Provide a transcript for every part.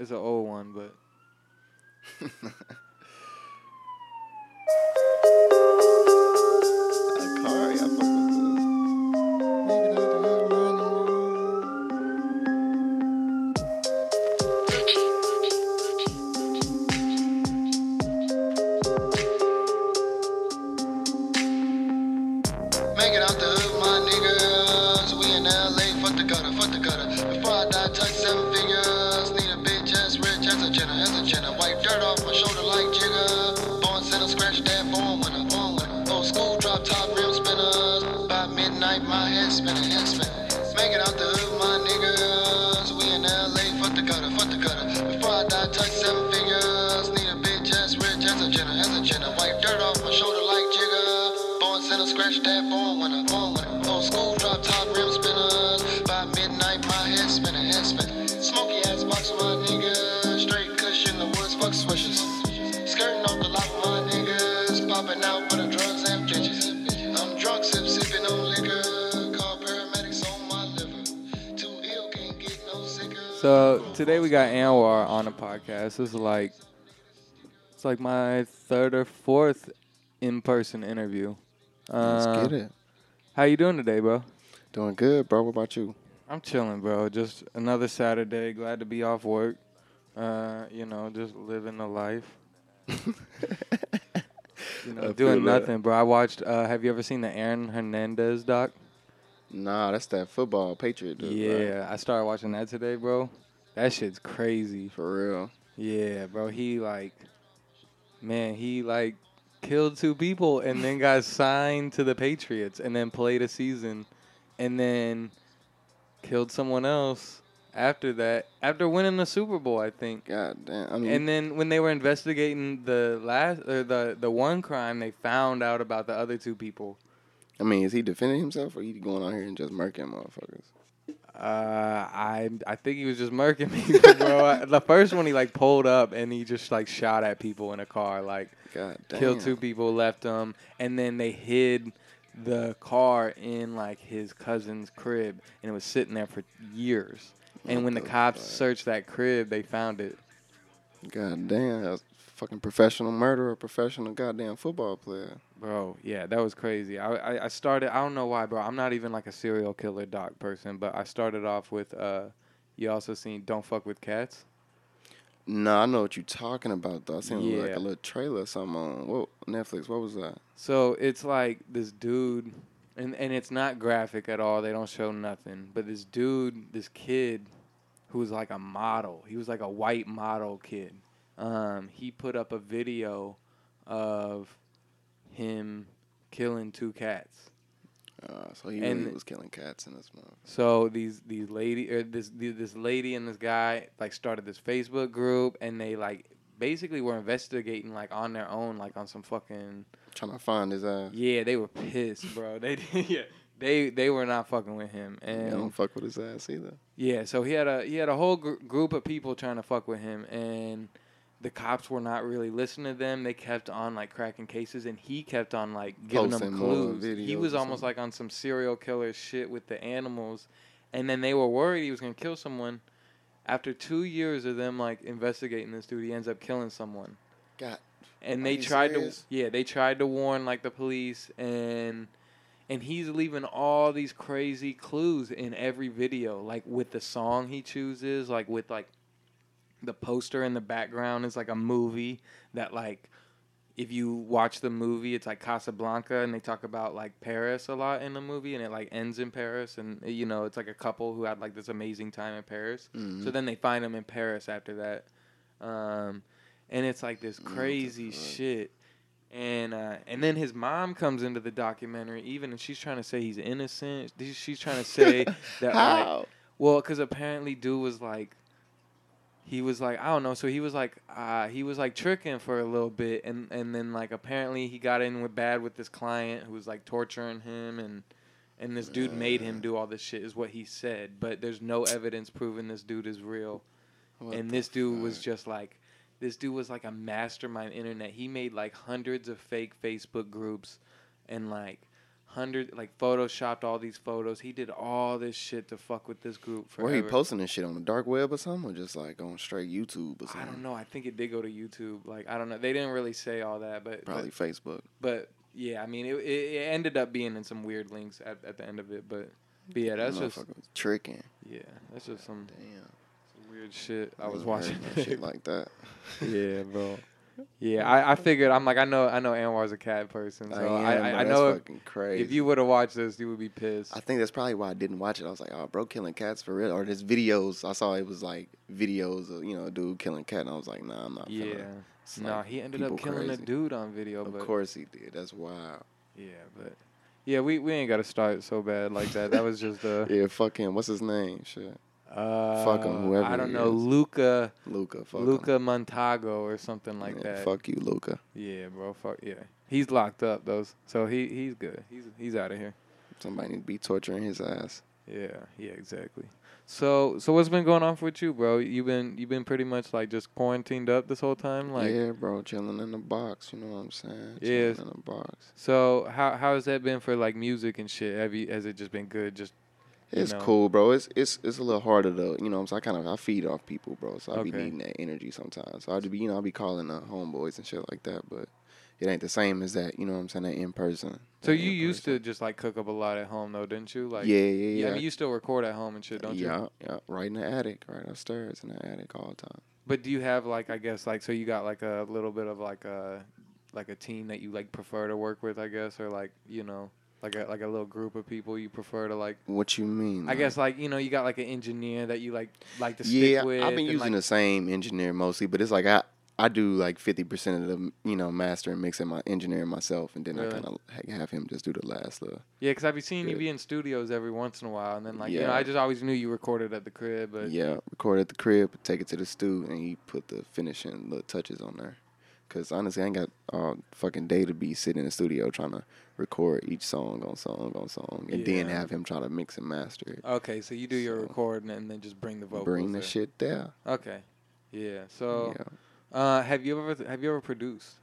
It's an old one, but today we got Anwar on the podcast. This is like it's like my third or fourth in person interview. Let's Uh, get it. How you doing today, bro? Doing good, bro. What about you? I'm chilling, bro. Just another Saturday. Glad to be off work. Uh, you know, just living the life. You know, I doing feel that. nothing, bro. I watched. Uh, have you ever seen the Aaron Hernandez doc? Nah, that's that football Patriot dude. yeah, right? I started watching that today, bro. That shit's crazy. For real. Yeah, bro. He like, man, he like killed two people and then got signed to the Patriots and then played a season and then killed someone else after that. After winning the Super Bowl, I think. God damn. I mean, And then when they were investigating the last or the the one crime, they found out about the other two people. I mean, is he defending himself or he going out here and just murking motherfuckers? Uh, I I think he was just murking people, bro. the first one he like pulled up and he just like shot at people in a car, like God damn. killed two people, left them, and then they hid the car in like his cousin's crib, and it was sitting there for years. And What when the the cops fuck? searched that crib, they found it. God damn. That's fucking professional murderer, professional goddamn football player. Bro, yeah, that was crazy. I, I I started. I don't know why, bro. I'm not even like a serial killer doc person, but I started off with. uh You also seen "Don't Fuck with Cats." Nah, I know what you're talking about though. I seen like a little trailer or something on what Netflix. What was that? So it's like this dude, and and it's not graphic at all. They don't show nothing. But this dude, this kid, who was like a model. He was like a white model kid. Um, he put up a video of him killing two cats. Uh, so he And- really was killing cats in this month. So these these lady or this this lady and this guy like started this Facebook group, and they like basically were investigating like on their own, like on some fucking Trying to find his ass. Yeah, they were pissed, bro. They yeah, they they were not fucking with him, Yeah, and don't fuck with his ass either. yeah, so he had a he had a whole gr- group of people trying to fuck with him, and the cops were not really listening to them. They kept on like cracking cases, and he kept on like giving Posting them clues. He was almost like on some serial killer shit with the animals, and then they were worried he was gonna kill someone. After two years of them like investigating this dude, he ends up killing someone God. and they tried serious? to yeah they tried to warn like the police and and he's leaving all these crazy clues in every video like with the song he chooses like with like the poster in the background is like a movie that like if you watch the movie it's like Casablanca and they talk about like Paris a lot in the movie and it like ends in Paris and you know it's like a couple who had like this amazing time in Paris. Mhm. so then they find him in Paris after that. Um and it's like this the crazy shit. And uh, and then his mom comes into the documentary even and she's trying to say he's innocent. She's- trying to say that like, well, because apparently, dude was like, he was like, I don't know. So he was like, uh, he was like tricking for a little bit, and and then like apparently he got in with bad with this client who was like torturing him, and and this dude made him do all this shit, is what he said. But there's no evidence proving this dude is real. What and this dude was just like, this dude was like a mastermind internet. He made like hundreds of fake Facebook groups, and like hundred like photoshopped all these photos. He did all this shit to fuck with this group Where he posting this shit on the dark web or something, or just like on straight YouTube or something? I don't know. I think it did go to YouTube. Like I don't know. They didn't really say all that, but Probably Facebook. But, but yeah, I mean, it, it, ended up being in some weird links at, at the end of it. But, but yeah, that's just tricking. yeah, that's just some, Damn. some weird shit I ain't was watching. shit like that. yeah, bro. Yeah, I, I figured I'm like I know I know Anwar's a cat person, so am, I, bro, I, I that's know if, fucking crazy. if you would have watched this, you would be pissed. I think that's probably why I didn't watch it. I was like, oh, bro, killing cats for real. Or there's videos. I saw it was like videos of, you know, a dude killing cat. And I was like, nah, I'm not yeah. No, like he ended up killing crazy. a dude on video, Of course he did. That's wild. yeah, but yeah, we, we ain't got to start so bad like that. That was just uh, Yeah, fuck him. What's his name? Shit. Uh him, whoever I don't know, is. Luca Luca. Fuck Luca Montago or something like Yeah, that. Fuck you, Luca. Yeah, bro. Fuck yeah. He's locked up though, so he he's good. He's he's out of here. Somebody need to be torturing his ass. Yeah, yeah, exactly. So so what's been going on with you, bro? You been you been pretty much like just quarantined up this whole time, like. yeah, bro, chilling in the box. You know what I'm saying? Chilling in the box. So how how has that been for like music and shit? Have you has it just been good? Just you It's know? cool, bro. It's it's it's a little harder though. you know. So I kind of I feed off people, bro. So I be needing that energy sometimes. So I just be, you know, I be calling the homeboys and shit like that. But it ain't the same as that. You know what I'm saying? That in person. so you used to just like cook up a lot at home though, didn't you? Like yeah, yeah, yeah. I mean, you still record at home and shit, don't you? yeah, yeah. Right in the attic, right upstairs in the attic all the time. But do you have like I guess like so you got like a little bit of like a like a team that you like prefer to work with, I guess, or like you know like a like a little group of people you prefer to like. What you mean? I guess like you know you got like an engineer that you like like to stick yeah, with. I've been using like, the same engineer mostly, but it's like I I do like fifty percent of the you know master and mixing my engineering myself, and then I kind of have him just do the last little. Yeah, because I've been seeing you be in studios every once in a while, and then like you know I just always knew you recorded at the crib, but yeah, record at the crib, take it to the stew, and he put the finishing little touches on there. Cause honestly, I ain't got all fucking day to be sitting in the studio trying to record each song on song on song, and then have him try to mix and master it. okay, so you do your recording and then just bring the vocals. Bring the there. shit there. Okay, yeah. So yeah. uh, have you ever have you ever produced?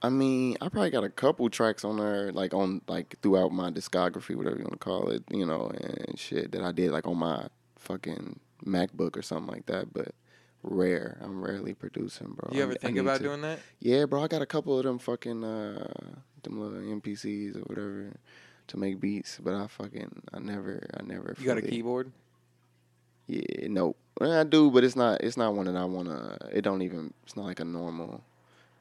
I mean, I probably got a couple tracks on there, like on like throughout my discography, whatever you want to call it, you know, and shit that I did like on my fucking MacBook or something like that. But rare, I'm rarely producing, bro. you ever I think need about to. doing that? Yeah, bro. I got a couple of them fucking uh them little MPCs or whatever to make beats, but I fucking I never I never. You got a keyboard? Yeah, no, Well, I do, but it's not it's not one that I wanna. It don't even. It's not like a normal.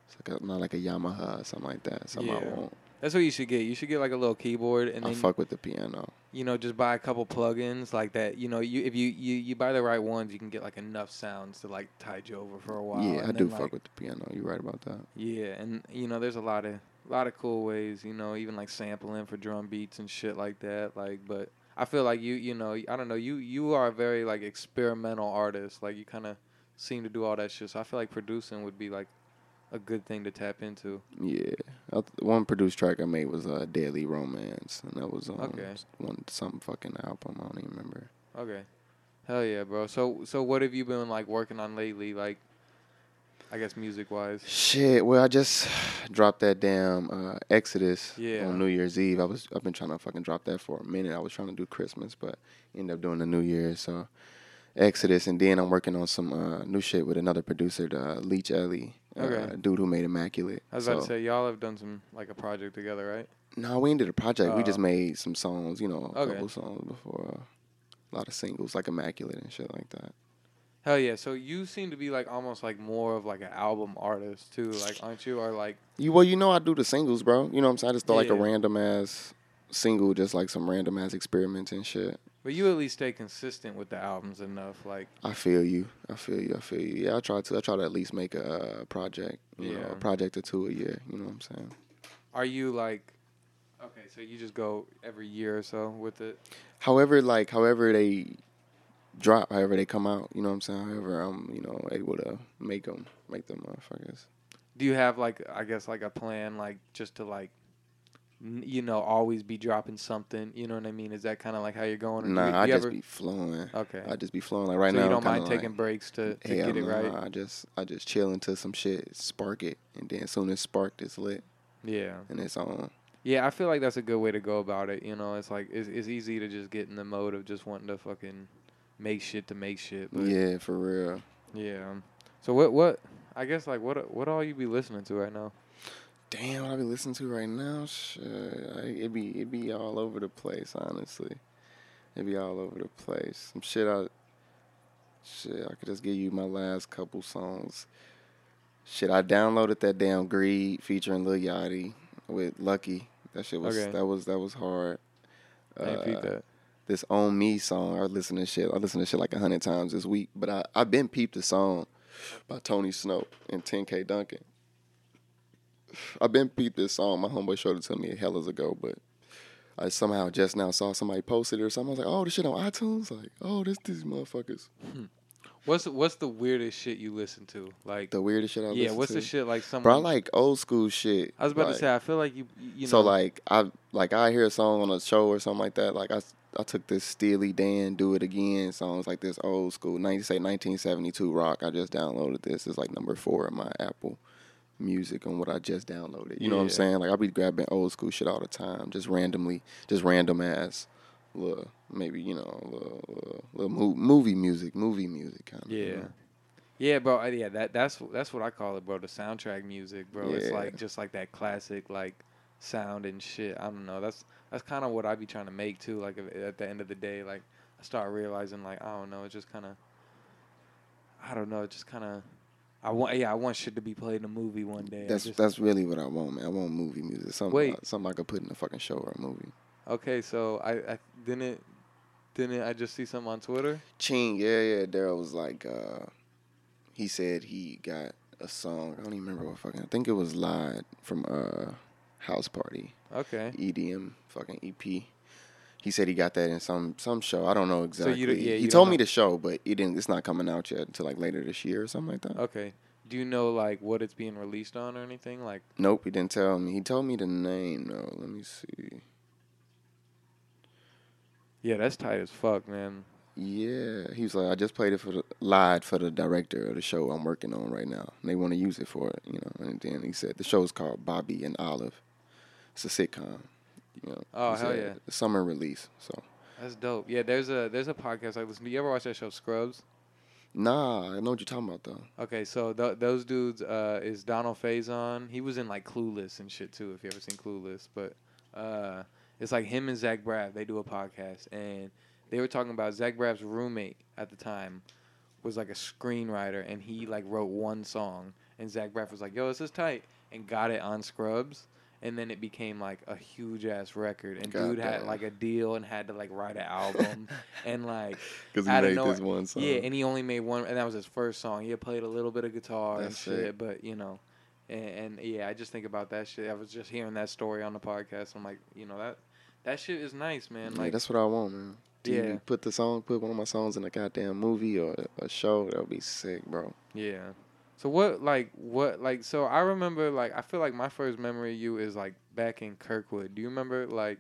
It's like a, not like a Yamaha or something like that. Something Yeah. I want. That's what you should get. You should get like a little keyboard and I then fuck with the piano. you know just buy a couple plugins like that. You know, you if you, you you buy the right ones, you can get like enough sounds to like tide you over for a while. yeah, I do then, fuck with the piano. You're right about that. Yeah, and you know, there's a lot of lot of cool ways. You know, even like sampling for drum beats and shit like that. Like, but I feel like you you know I don't know you you are a very like experimental artist. Like you kind of seem to do all that shit. So I feel like producing would be like a good thing to tap into. Yeah, th- one produced track I made was uh, "Daily Romance," and that was on Okay. one some fucking album. I don't even remember. Okay. Hell yeah, bro. So so what have you been like working on lately? Like, I guess music wise. Shit. Well, I just dropped that damn uh, Exodus Yeah. on New Year's Eve. I was I've been trying to fucking drop that for a minute. I was trying to do Christmas, but ended up doing the New Year's. So Exodus, and then I'm working on some uh, new shit with another producer, the uh, Leech Ellie, uh, Okay. dude who made Immaculate. I was so, about to say y'all have done some like a project together, right? No, we ain't did a project. we just Oh. made some songs, you know, a Okay. couple songs before. Uh, a lot of singles, like Immaculate and shit like that. Hell yeah. So you seem to be like almost like more of like an album artist too, like aren't you? Or like You well, you know, I do the singles, bro. You know what I'm saying? I just throw like a Yeah. random ass single, just like some random ass experiments and shit. but you at least stay consistent with the albums enough. Like I feel you. I feel you. I feel you. Yeah, I try to. I try to at least make a uh, project. You know, Yeah. a project or two a year. You know what I'm saying? are you like Okay, so you just go every year or so with it? However, like however they drop, however they come out. You know what I'm saying? However, I'm you know able to make them, make them motherfuckers. Do you have like I guess like a plan like just to like n- you know always be dropping something, you know what I mean? Is that kind of like how you're going or do Nah, you, do I you just ever, be flowing. Okay. I just be flowing. Like right so now, you I'm don't mind taking like, breaks to, to Hell get it right? nah, I just I just chill until some shit spark it, and then as soon as sparked, it's lit Yeah. and it's on. Yeah, I feel like that's a good way to go about it. You know, it's like it's, it's easy to just get in the mode of just wanting to fucking make shit to make shit. But Yeah, for real. yeah. So what what I guess like what what all you be listening to right now? Damn, what I be listening to right now, shit, I, it be it be all over the place. Honestly, it be all over the place. Some shit I, shit I could just give you my last couple songs. Shit, I downloaded that damn Greed featuring Lil Yachty with Lucky. That shit was Okay. that was that was hard. I peep Uh, that. This on me song. I listen to shit. I listen to shit like a hundred times this week. But I I've been peeped the song by Tony Snow and 10K Duncan. I've been peeped this song. My homeboy showed it to me a hellas ago, but I somehow just now saw somebody posted it or something. I was like, oh, this shit on iTunes. Like, oh, this these motherfuckers. Hmm. What's what's the weirdest shit you listen to? Like The weirdest shit I yeah, what's to. the shit like someone? Bro, I like old school shit. I was about Like, to say I feel like you you know so like I like I hear a song on a show or something like that. Like I I took this Steely Dan "Do It Again" songs like this old school, 90, say 1972 rock. I just downloaded this. It's like number four in my Apple Music on what I just downloaded. You know what I'm saying? Like I be grabbing old school shit all the time, just randomly, just random ass, little maybe you know little, little, little mo- movie music, movie music kind of. Yeah. Yeah, bro. Yeah, that that's that's what I call it, bro. The soundtrack music, bro. It's like just like that classic like sound and shit. I don't know. That's that's kind of what I be trying to make too. Like if- at the end of the day, like I start realizing like I don't know. It's just kind of I don't know. It just kind of I want yeah I want shit to be played in a movie one day. That's just- that's really what I want, man. I want movie music. Something, Wait. I- something I could put in a fucking show or a movie. okay. So I I didn't didn't I just see something on Twitter? Ching, yeah, yeah. Daryl was like, uh, he said he got a song. I don't even remember what fucking. I think it was lied from uh, House Party Okay. EDM fucking EP. He said he got that in some some show. I don't know So exactly. you don't- yeah, he you told don't me the show, but it didn't. It's not coming out yet until like later this year or something like that. Okay. Do you know like what it's being released on or anything? Like Nope, he didn't tell me. He told me the name though. Let me see. yeah, that's tight as fuck, man. Yeah, he was like, I just played it for the lied for the director of the show I'm working on right now. And they want to use it for it, you know. And then he said the show's called Bobby and Olive. It's a sitcom, you know. Oh, He hell said yeah. a Summer release. So That's dope. Yeah, there's a there's a podcast I listen to. You ever watch that show Scrubs? nah, I know what you're talking about though. Okay, so th- those dudes uh, is Donald Faison. He was in like Clueless and shit too. If you ever seen Clueless, but uh, it's like him and Zach Braff. They do a podcast, and they were talking about Zach Braff's roommate at the time was like a screenwriter, and he like wrote one song, and Zach Braff was like, "Yo, this is tight," and got it on Scrubs. And then it became like a huge ass record, and dude had like a deal and had to like write an album, and like Because he made this one song. yeah, and he only made one, and that was his first song. He had played a little bit of guitar and shit, sick. but you know, and, and yeah, I just think about that shit. I was just hearing that story on the podcast. I'm like, you know that that shit is nice, man. yeah, Like, that's what I want, man. Do Yeah. you put the song, put one of my songs in a goddamn movie or a show, that would be sick, bro. yeah. So what, like, what, like, so I remember, like, I feel like my first memory of you is like back in Kirkwood. Do you remember like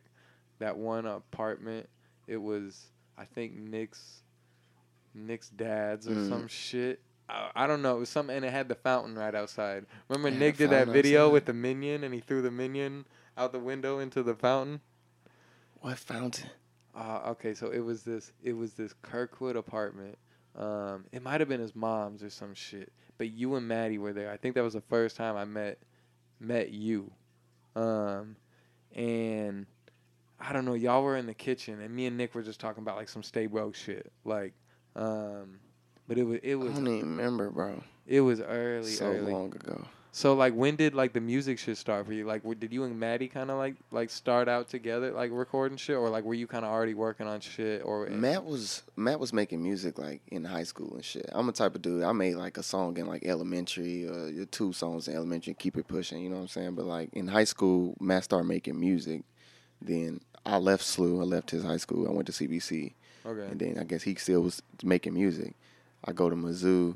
that one apartment? It was, I think Nick's, Nick's dad's or Mm. some shit. I, I don't know. It was something, and it had the fountain right outside. Remember Yeah, Nick did that video outside. with the minion, and he threw the minion out the window into the fountain. What fountain? Uh, okay, so it was this it was this Kirkwood apartment. Um, it might have been his mom's or some shit. But you and Maddie were there. I think that was the first time I met met you. Um, and I don't know, y'all were in the kitchen and me and Nick were just talking about like some stay broke shit. Like um but it was it was I don't even remember, bro. it was early so early. long ago. So like when did like the music shit start for you? Like were, did you and Maddie kind of like like start out together like recording shit or like were you kind of already working on shit or Matt was Matt was making music like in high school and shit. I'm a type of dude. I made like a song in like elementary, uh, your two songs in elementary, keep it pushing. You know what I'm saying? But like in high school, Matt started making music. Then I left SLU. I left his high school. I went to CBC, Okay. and then I guess he still was making music. I go to Mizzou.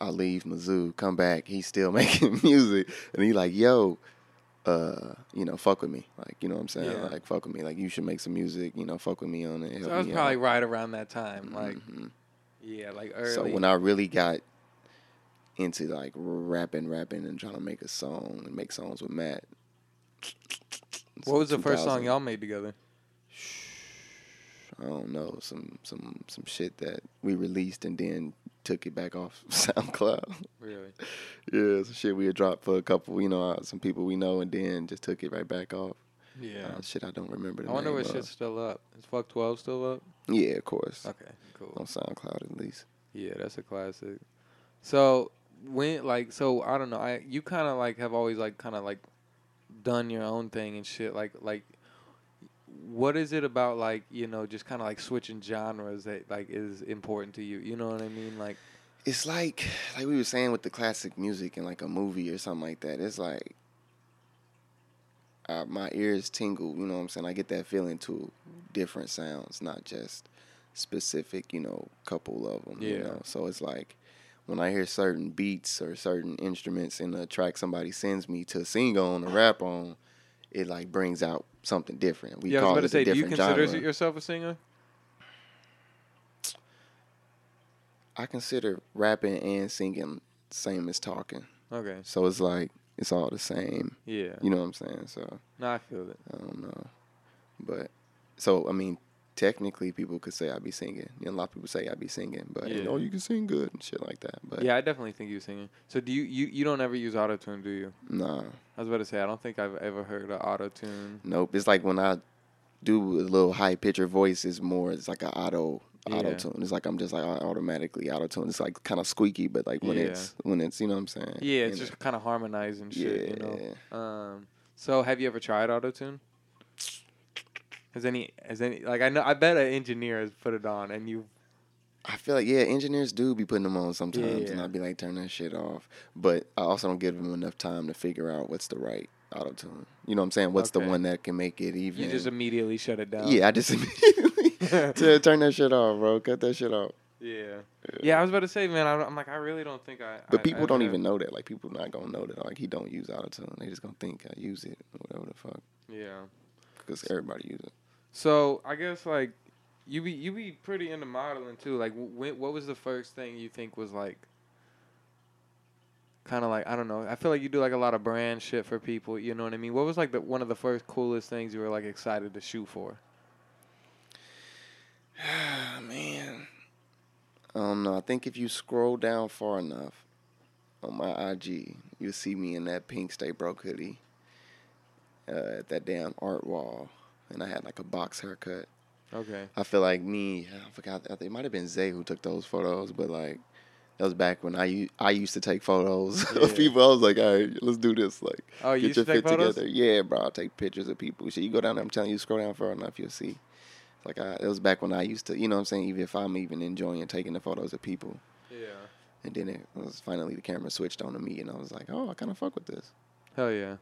I leave Mizzou, come back. He's still making music, and he like, yo, uh, you know, fuck with me. Like, you know what I'm saying? Yeah. Like, fuck with me. Like, you should make some music. You know, fuck with me on it. So I was probably out. right around that time, like Mhm. yeah, like early. So when I really got into like rapping, rapping, and trying to make a song and make songs with Matt, What was the first song y'all made together? I don't know some some some shit that we released and then took it back off SoundCloud. Really? yeah, some shit we had dropped for a couple, you know, uh, some people we know, and then just took it right back off. Yeah. Uh, shit, I don't remember. The I wonder what shit's still up. Is Fuck Twelve still up? Yeah, of course. Okay, cool. On SoundCloud at least. Yeah, that's a classic. So when like so I don't know, I you kind of like have always like kind of like done your own thing and shit like like what is it about like, you know, just kind of like switching genres that like is important to you? You know what I mean? Like It's like like we were saying with the classic music and like a movie or something like that. It's like uh, my ears tingle. You know what I'm saying? I get that feeling to different sounds, not just specific. You know, couple of them. You Yeah. know, so it's like when I hear certain beats or certain instruments in a track somebody sends me to sing on or rap on, it like brings out something different. We Yeah, I call was about to it say, a do you consider genre. yourself a singer? I consider rapping and singing same as talking. Okay. So it's like it's all the same. Yeah. You know what I'm saying? So No, I feel it. I don't know, but so I mean, technically, people could say I be singing. You know, a lot of people say I be singing, but you know, you can sing good and shit like that. But Yeah, I definitely think you singing. So do you you you don't ever use auto tune, do you? nah, I was about to say I don't think I've ever heard an auto tune. nope. It's like when I do a little high pitcher voice, is more. It's like an auto Yeah. auto tune. It's like I'm just like au- automatically auto tune. It's like kind of squeaky, but like when Yeah. it's when it's you know what I'm saying. Yeah, it's You just kind of harmonizing shit, you Yeah. know. Um, so have you ever tried auto tune? Has any has any like I know I bet an engineer has put it on and you I feel like yeah, engineers do be putting them on sometimes, and Yeah. I'd be like, turn that shit off. But I also don't give them enough time to figure out what's the right auto tune. You know what I'm saying? What's Okay. the one that can make it even? you just immediately shut it down. yeah, I just immediately to turn that shit off, bro. Cut that shit off. yeah, yeah. I was about to say, man. I, I'm like, I really don't think I. But I- people I don't have- even know that. Like people not gonna know that. Like he don't use auto tune. They just gonna think I use it, or whatever the fuck. Yeah. Because everybody use it. So I guess like you be you be pretty into modeling too. Like, when, what was the first thing you think was like, kind of like I don't know. I feel like you do like a lot of brand shit for people. You know what I mean? What was like the one of the first coolest things you were like excited to shoot for? Man. I don't know. I think if you scroll down far enough on my IG, you'll see me in that pink Stay Broke hoodie uh, at that damn art wall. And I had like a box haircut. Okay. I feel like me, I forgot, it might have been Zay who took those photos, but like, that was back when I I used to take photos Yeah. of people. I was like, all right, let's do this. Like, Oh, you get used to your take fit photos? together. Yeah, bro. I'll take pictures of people. So you go down there. I'm telling you, scroll down far enough, you'll see. Like I, it was back when I used to, you know, what I'm saying. Even if I'm even enjoying taking the photos of people, Yeah. and then it was finally the camera switched on to me, and I was like, oh, I kind of fuck with this. Hell yeah.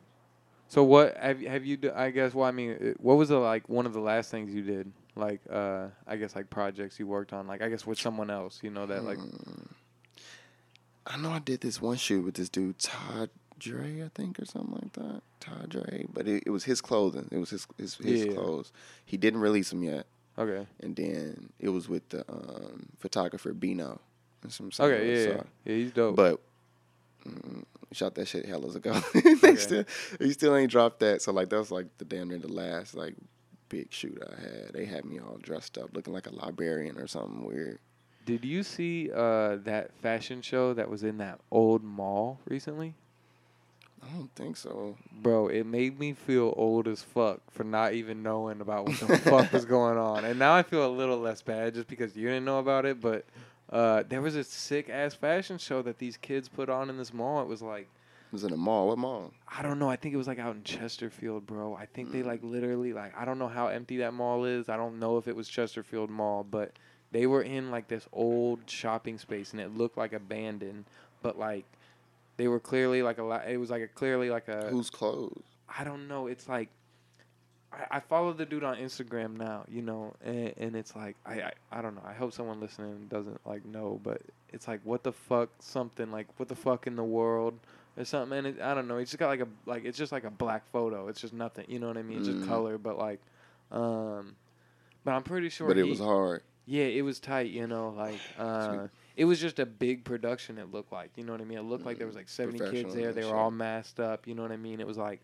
So what have have you? I guess. Well, I mean, what was the like one of the last things you did? Like, uh, I guess like projects you worked on. Like, I guess with someone else. You know that like. Hmm. I know I did this one shoot with this dude Todd Dre, I think, or something like that. Todd Dre, but it, it was his clothing. It was his his, his Yeah. clothes. He didn't release them yet, Okay. and then it was with the um, photographer Bino. and some Okay. Yeah. so- Yeah. yeah he's dope. But mm, shot that shit hellas ago. they Okay. still he still ain't dropped that. So like that was like the damn near the last like big shoot I had. They had me all dressed up, looking like a librarian or something weird. Did you see uh, that fashion show that was in that old mall recently? I don't think so. Bro, it made me feel old as fuck for not even knowing about what the fuck was going on. And now I feel a little less bad just because you didn't know about it. But uh, there was a sick ass fashion show that these kids put on in this mall. It was like, It was in a mall. What mall? I don't know. I think it was like out in Chesterfield, bro. I think they like literally like I don't know how empty that mall is. I don't know if it was Chesterfield Mall, but they were in like this old shopping space and it looked like abandoned, but like they were clearly like a lot. It was like a clearly like a Who's clothes. I don't know. It's like I, I follow the dude on Instagram now, you know, and, and it's like I, I I don't know. I hope someone listening doesn't like know, but it's like what the fuck something like what the fuck in the world or something. And it, I don't know. It's just got like a like it's just like a black photo. It's just nothing. You know what I mean? It's Mm. just color, but like, um, but I'm pretty sure. But it he- was hard. yeah, it was tight, you know, like uh it was just a big production it looked like. You know what I mean? It looked like there was like 70 kids there. They were shit. all masked up, you know what I mean? It was like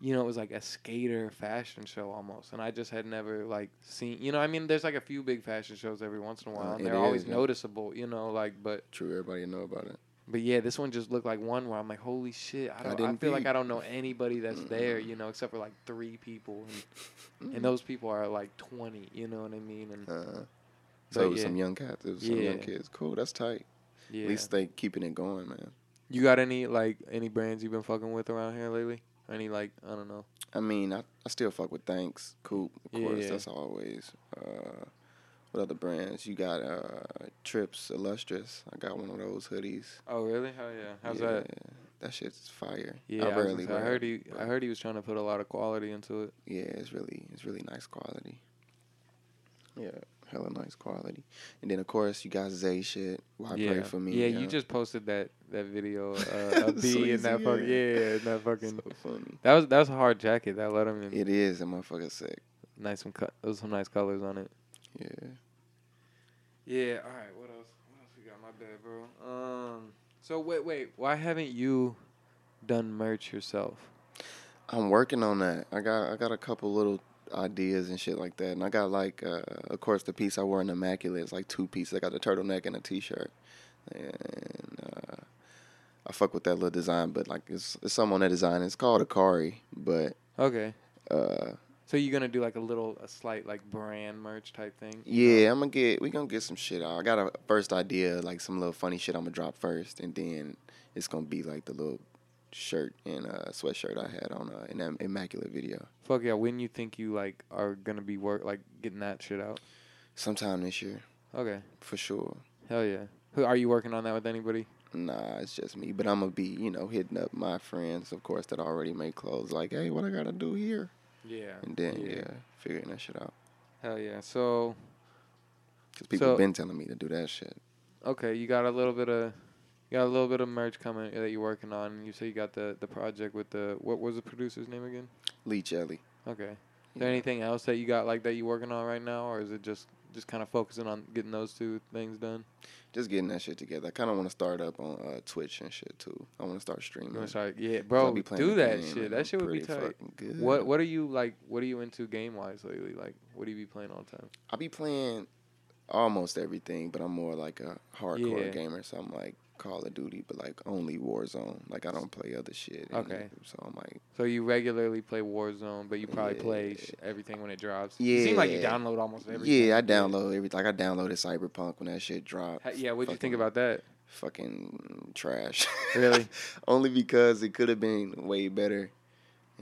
you know, it was like a skater fashion show almost, and I just had never like seen. You know, I mean, there's like a few big fashion shows every once in a while, Uh, and they're always yeah. noticeable. You know, like but True, everybody know about it. but yeah, this one just looked like one where I'm like, holy shit, I I don't. I, didn't feel like. I don't know anybody that's there. You know, except for like three people, and, Mm. and those people are like 20. You know what I mean? And Uh, But so it was yeah. some young cats. It was some Yeah. young kids. Cool, that's tight. yeah. At least they keeping it going, man. You got any like any brands you've been fucking with around here lately? Any like I don't know. I mean, I, I still fuck with Thanks, Coop, of course. Yeah. That's always. Uh, what other brands? You got uh, Trips Illustrious. I got one of those hoodies. Oh really? Hell yeah. How's yeah, that? That shit's fire. Yeah, I I, was rarely gonna say, I heard he. I heard he was trying to put a lot of quality into it. Yeah, it's really it's really nice quality. Yeah, hella nice quality. And then of course you got Zay shit. Why yeah, pray for me? yeah. You just posted that that video uh, of B in that fucking yeah. that fucking. so funny. That was that was a hard jacket. That let him in. It is a motherfucker sick. Nice some cut. Those some nice colors on it. Yeah. Yeah. All right. What else? What else we got? My bad, bro. Um. So wait, wait. Why haven't you done merch yourself? I'm working on that. I got I got a couple little ideas and shit like that. And I got like uh of course the piece I wore in Immaculate is like two pieces. I got a turtleneck and a t shirt. And uh I fuck with that little design, but like it's it's some on that design. It's called Akari, but Okay. uh So you're gonna do like a little, a slight like brand merch type thing? yeah, I'm gonna get we gonna get some shit out. I got a first idea, like some little funny shit I'm gonna drop first and then it's gonna be like the little shirt and uh sweatshirt I had on uh, in that Immaculate video. Fuck yeah. When you think you like are gonna be work like getting that shit out? Sometime this year, Okay. for sure. Hell yeah. Who are you working on that with anybody? Nah, it's just me. But I'm gonna be, you know, hitting up my friends, of course, that already make clothes. Like, hey, what I gotta do here? Yeah. And then, yeah, figuring that shit out. Hell yeah. So Cause people So- been telling me to do that shit. okay, you got a little bit of you got a little bit of merch coming that you're working on. You say you got the the project with the what was the producer's name again? Lee Jelly. Okay. Is there anything else that you got like that you're working on right now, or is it just just kind of focusing on getting those two things done? Just getting that shit together. I kind of want to start up on uh, Twitch and shit too. I want to start streaming. Start, yeah, bro, be do that game, shit. That shit would be tight. Good. What What are you like? What are you into game wise lately? Like, what do you be playing all the time? I be playing almost everything, but I'm more like a hardcore Yeah. gamer. So I'm like Call of Duty, but like only Warzone. Like I don't play other shit. Okay. it. So I'm like, So you regularly play Warzone, but you probably play sh- everything when it drops. You seems like you download almost everything. yeah, I download everything. like I downloaded Cyberpunk when that shit dropped. Yeah, what'd you think about that? Fucking trash. Really? Only because it could have been way better,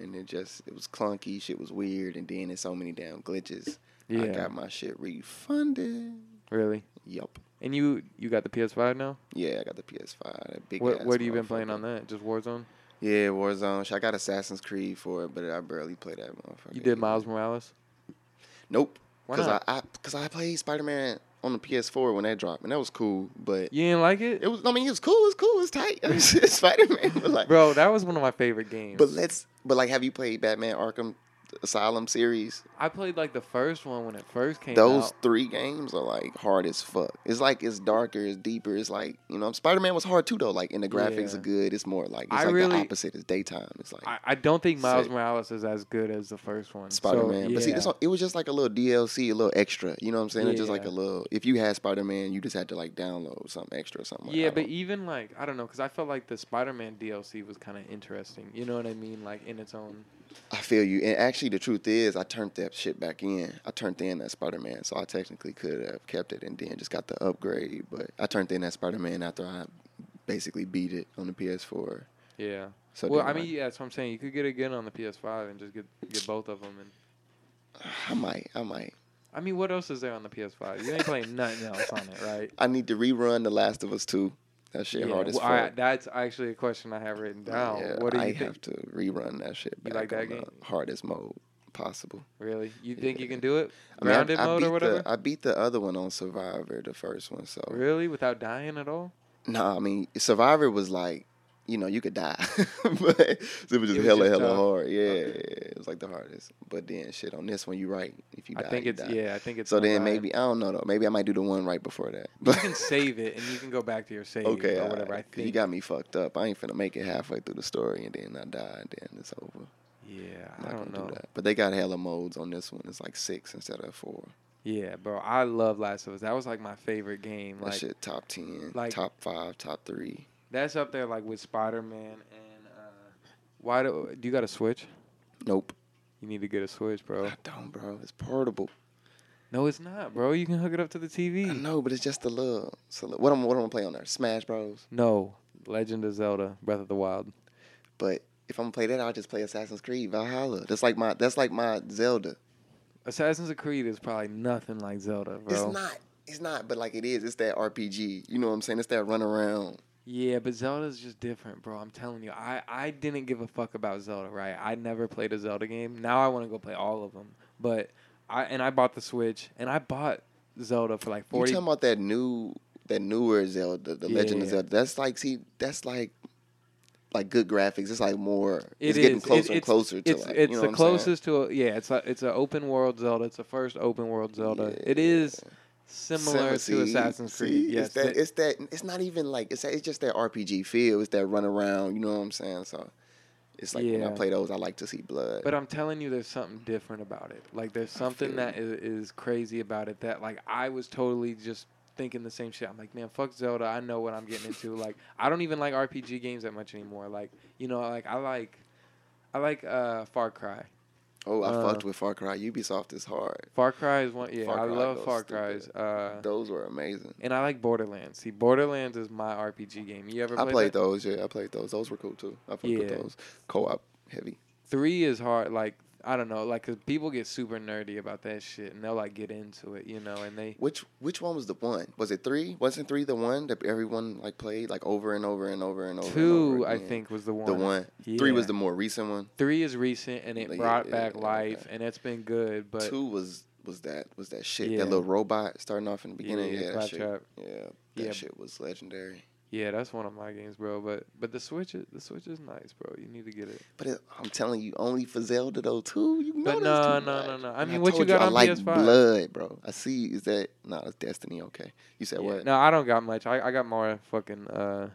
and it just it was clunky. Shit was weird, and then there's so many damn glitches. Yeah. I got my shit refunded. Really? Yup. And you you got the PS5 now? Yeah, I got the PS5. That big. What what have you been playing on that? Just Warzone? Yeah, Warzone. I got Assassin's Creed for it, but I barely play that motherfucker. You did Miles Morales? Nope. Why Because not? I, I, cause I played Spider Man on the PS4 when that dropped, and that was cool. But You didn't like it? it was. I mean, it was cool. It's cool. It's tight. It's Spider Man. Like, Bro, that was one of my favorite games. but let's. But like, have you played Batman Arkham Asylum series? I played like the first one when it first came Those out. three games are like hard as fuck. It's like it's darker, it's deeper. It's like you know, Spider Man was hard too though. Like, and the graphics Yeah. are good. It's more like it's I like really- the opposite. It's daytime. It's like I, I don't think Miles Sick. Morales is as good as the first one. Spider Man. So, But see, this one- it was just like a little DLC, a little extra. You know what I'm saying? It's just like a little. If you had Spider Man, you just had to like download something extra or something. Like, yeah, but even like I don't know, because I felt like the Spider-Man DLC was kind of interesting. You know what I mean? Like in its own. I feel you. And actually, the truth is, I turned that shit back in. I turned in that Spider Man, so I technically could have kept it and then just got the upgrade. But I turned in that Spider Man after I basically beat it on the PS4. Yeah. So well, I mean, yeah, that's what I'm saying. You could get it again on the PS5 and just get get both of them. And I might, I might. I mean, what else is there on the PS5? You ain't playing nothing else on it, right? I need to rerun The Last of Us 2. That shit hard as well, fuck. I- that's actually a question I have written down. Yeah, what do you I think? have to rerun that shit You like that game? hardest mode possible. Really? You think you can do it? I mean, I- Grounded I, mode or whatever? The, I beat the other one on Survivor, the first one. So Really? Without dying at all? no, I mean Survivor was like, you know, you could die, but it was just was hella just hella tough. hard. Yeah, uh-huh. Okay. it was like the hardest. But then shit on this one, you right. If you die, I think you it's die. yeah. I think it's. So then maybe I don't know though. Maybe I might do the one right before that. But you can save it and you can go back to your save okay, or whatever. I think you got me fucked up. I ain't finna make it halfway through the story and then I die and then it's over. Yeah, I'm I not don't gonna know. do that. But they got hella modes on this one. It's like six instead of four. Yeah, bro, I love Last of Us. That was like my favorite game. That Like shit top ten, like- top five, top three. That's up there like with Spider Man and uh, why do do you got a Switch? Nope. You need to get a Switch, bro. I don't, bro. It's portable. No, it's not, bro. You can hook it up to the TV. No, but it's just a little. So what I'm what I'm gonna play on there? Smash Bros. No, Legend of Zelda: Breath of the Wild. But if I'm gonna play that, I'll just play Assassin's Creed Valhalla. That's like my that's like my Zelda. Assassin's Creed is probably nothing like Zelda, bro. It's not. It's not, but like it is. It's that RPG. You know what I'm saying? It's that run around. Yeah, but Zelda's just different, bro. I'm telling you, I, I didn't give a fuck about Zelda, right? I never played a Zelda game. Now I want to go play all of them. But I and I bought the Switch and I bought Zelda for like forty. You talking about that new, that newer Zelda, the Legend of Yeah. Zelda? That's like, see, that's like, like good graphics. It's like more. It it's getting is. It- closer and it's- closer to it's like. it's you know the I'm saying? closest to a, yeah. It's a it's an open world Zelda. It's the first open world Zelda. It is similar See- to Assassin's see, Creed. Yes, it's that. it- It's that. It's not even like it's. That, It's just that RPG feel. It's that run around. You know what I'm saying? So, it's like when I play those, I like to see blood. But I'm telling you, there's something different about it. Like there's something that is, is crazy about it. That like I was totally just thinking the same shit. I'm like, man, fuck Zelda. I know what I'm getting into. like I don't even like RPG games that much anymore. Like you know, like I like, I like uh Far Cry. Oh, I uh, fucked with Far Cry. Ubisoft is hard. Far Cry is one. Yeah, Far I Cry love Far. Cries. Uh, Those were amazing. and I like Borderlands. See, Borderlands is my RPG game. You ever played I played played those. Yeah, I played those. Those were cool too. I fucked with those. Co-op heavy. Three is hard. Like I don't know. Like 'cause people get super nerdy about that shit, and they'll like get into it, you know. And they Which which one was the one? Was it three? Wasn't three the one that everyone like played like over and over and over and over? and two, over I think, was the one. The one. Three was the more recent one. Three is recent and it Yeah, brought yeah, back yeah, life okay. and it's been good. But Two was was that was that shit. Yeah. That little robot starting off in the beginning. Yeah, Yeah, that shit. Yeah, that Yeah. shit was legendary. Yeah, that's one of my games, bro. But but the Switch is the Switch is nice, bro. You need to get it. But it, I'm telling you, only for Zelda though too. You know But no, no, much. no, no. I mean, what you got I on like PS5? blood, bro. I see. Is that no? It's Destiny. Okay. You said Yeah. what? No, I don't got much. I, I got more fucking uh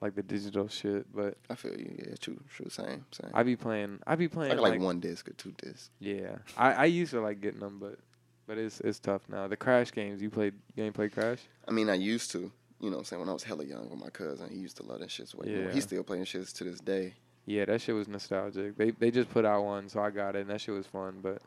like the digital shit. But I feel you. Yeah, true, true. Same, same. I be playing. I be I playing got like, like one disc or two discs. yeah. I I used to like getting them, but but it's it's tough now. The Crash games you played. You ain't played Crash? I mean, I used to. You know what I'm saying? When I was hella young with my cousin, he used to love that shit way more. Yeah. He's still playing shits to this day. Yeah, that shit was nostalgic. They they just put out one, so I got it, and that shit was fun. But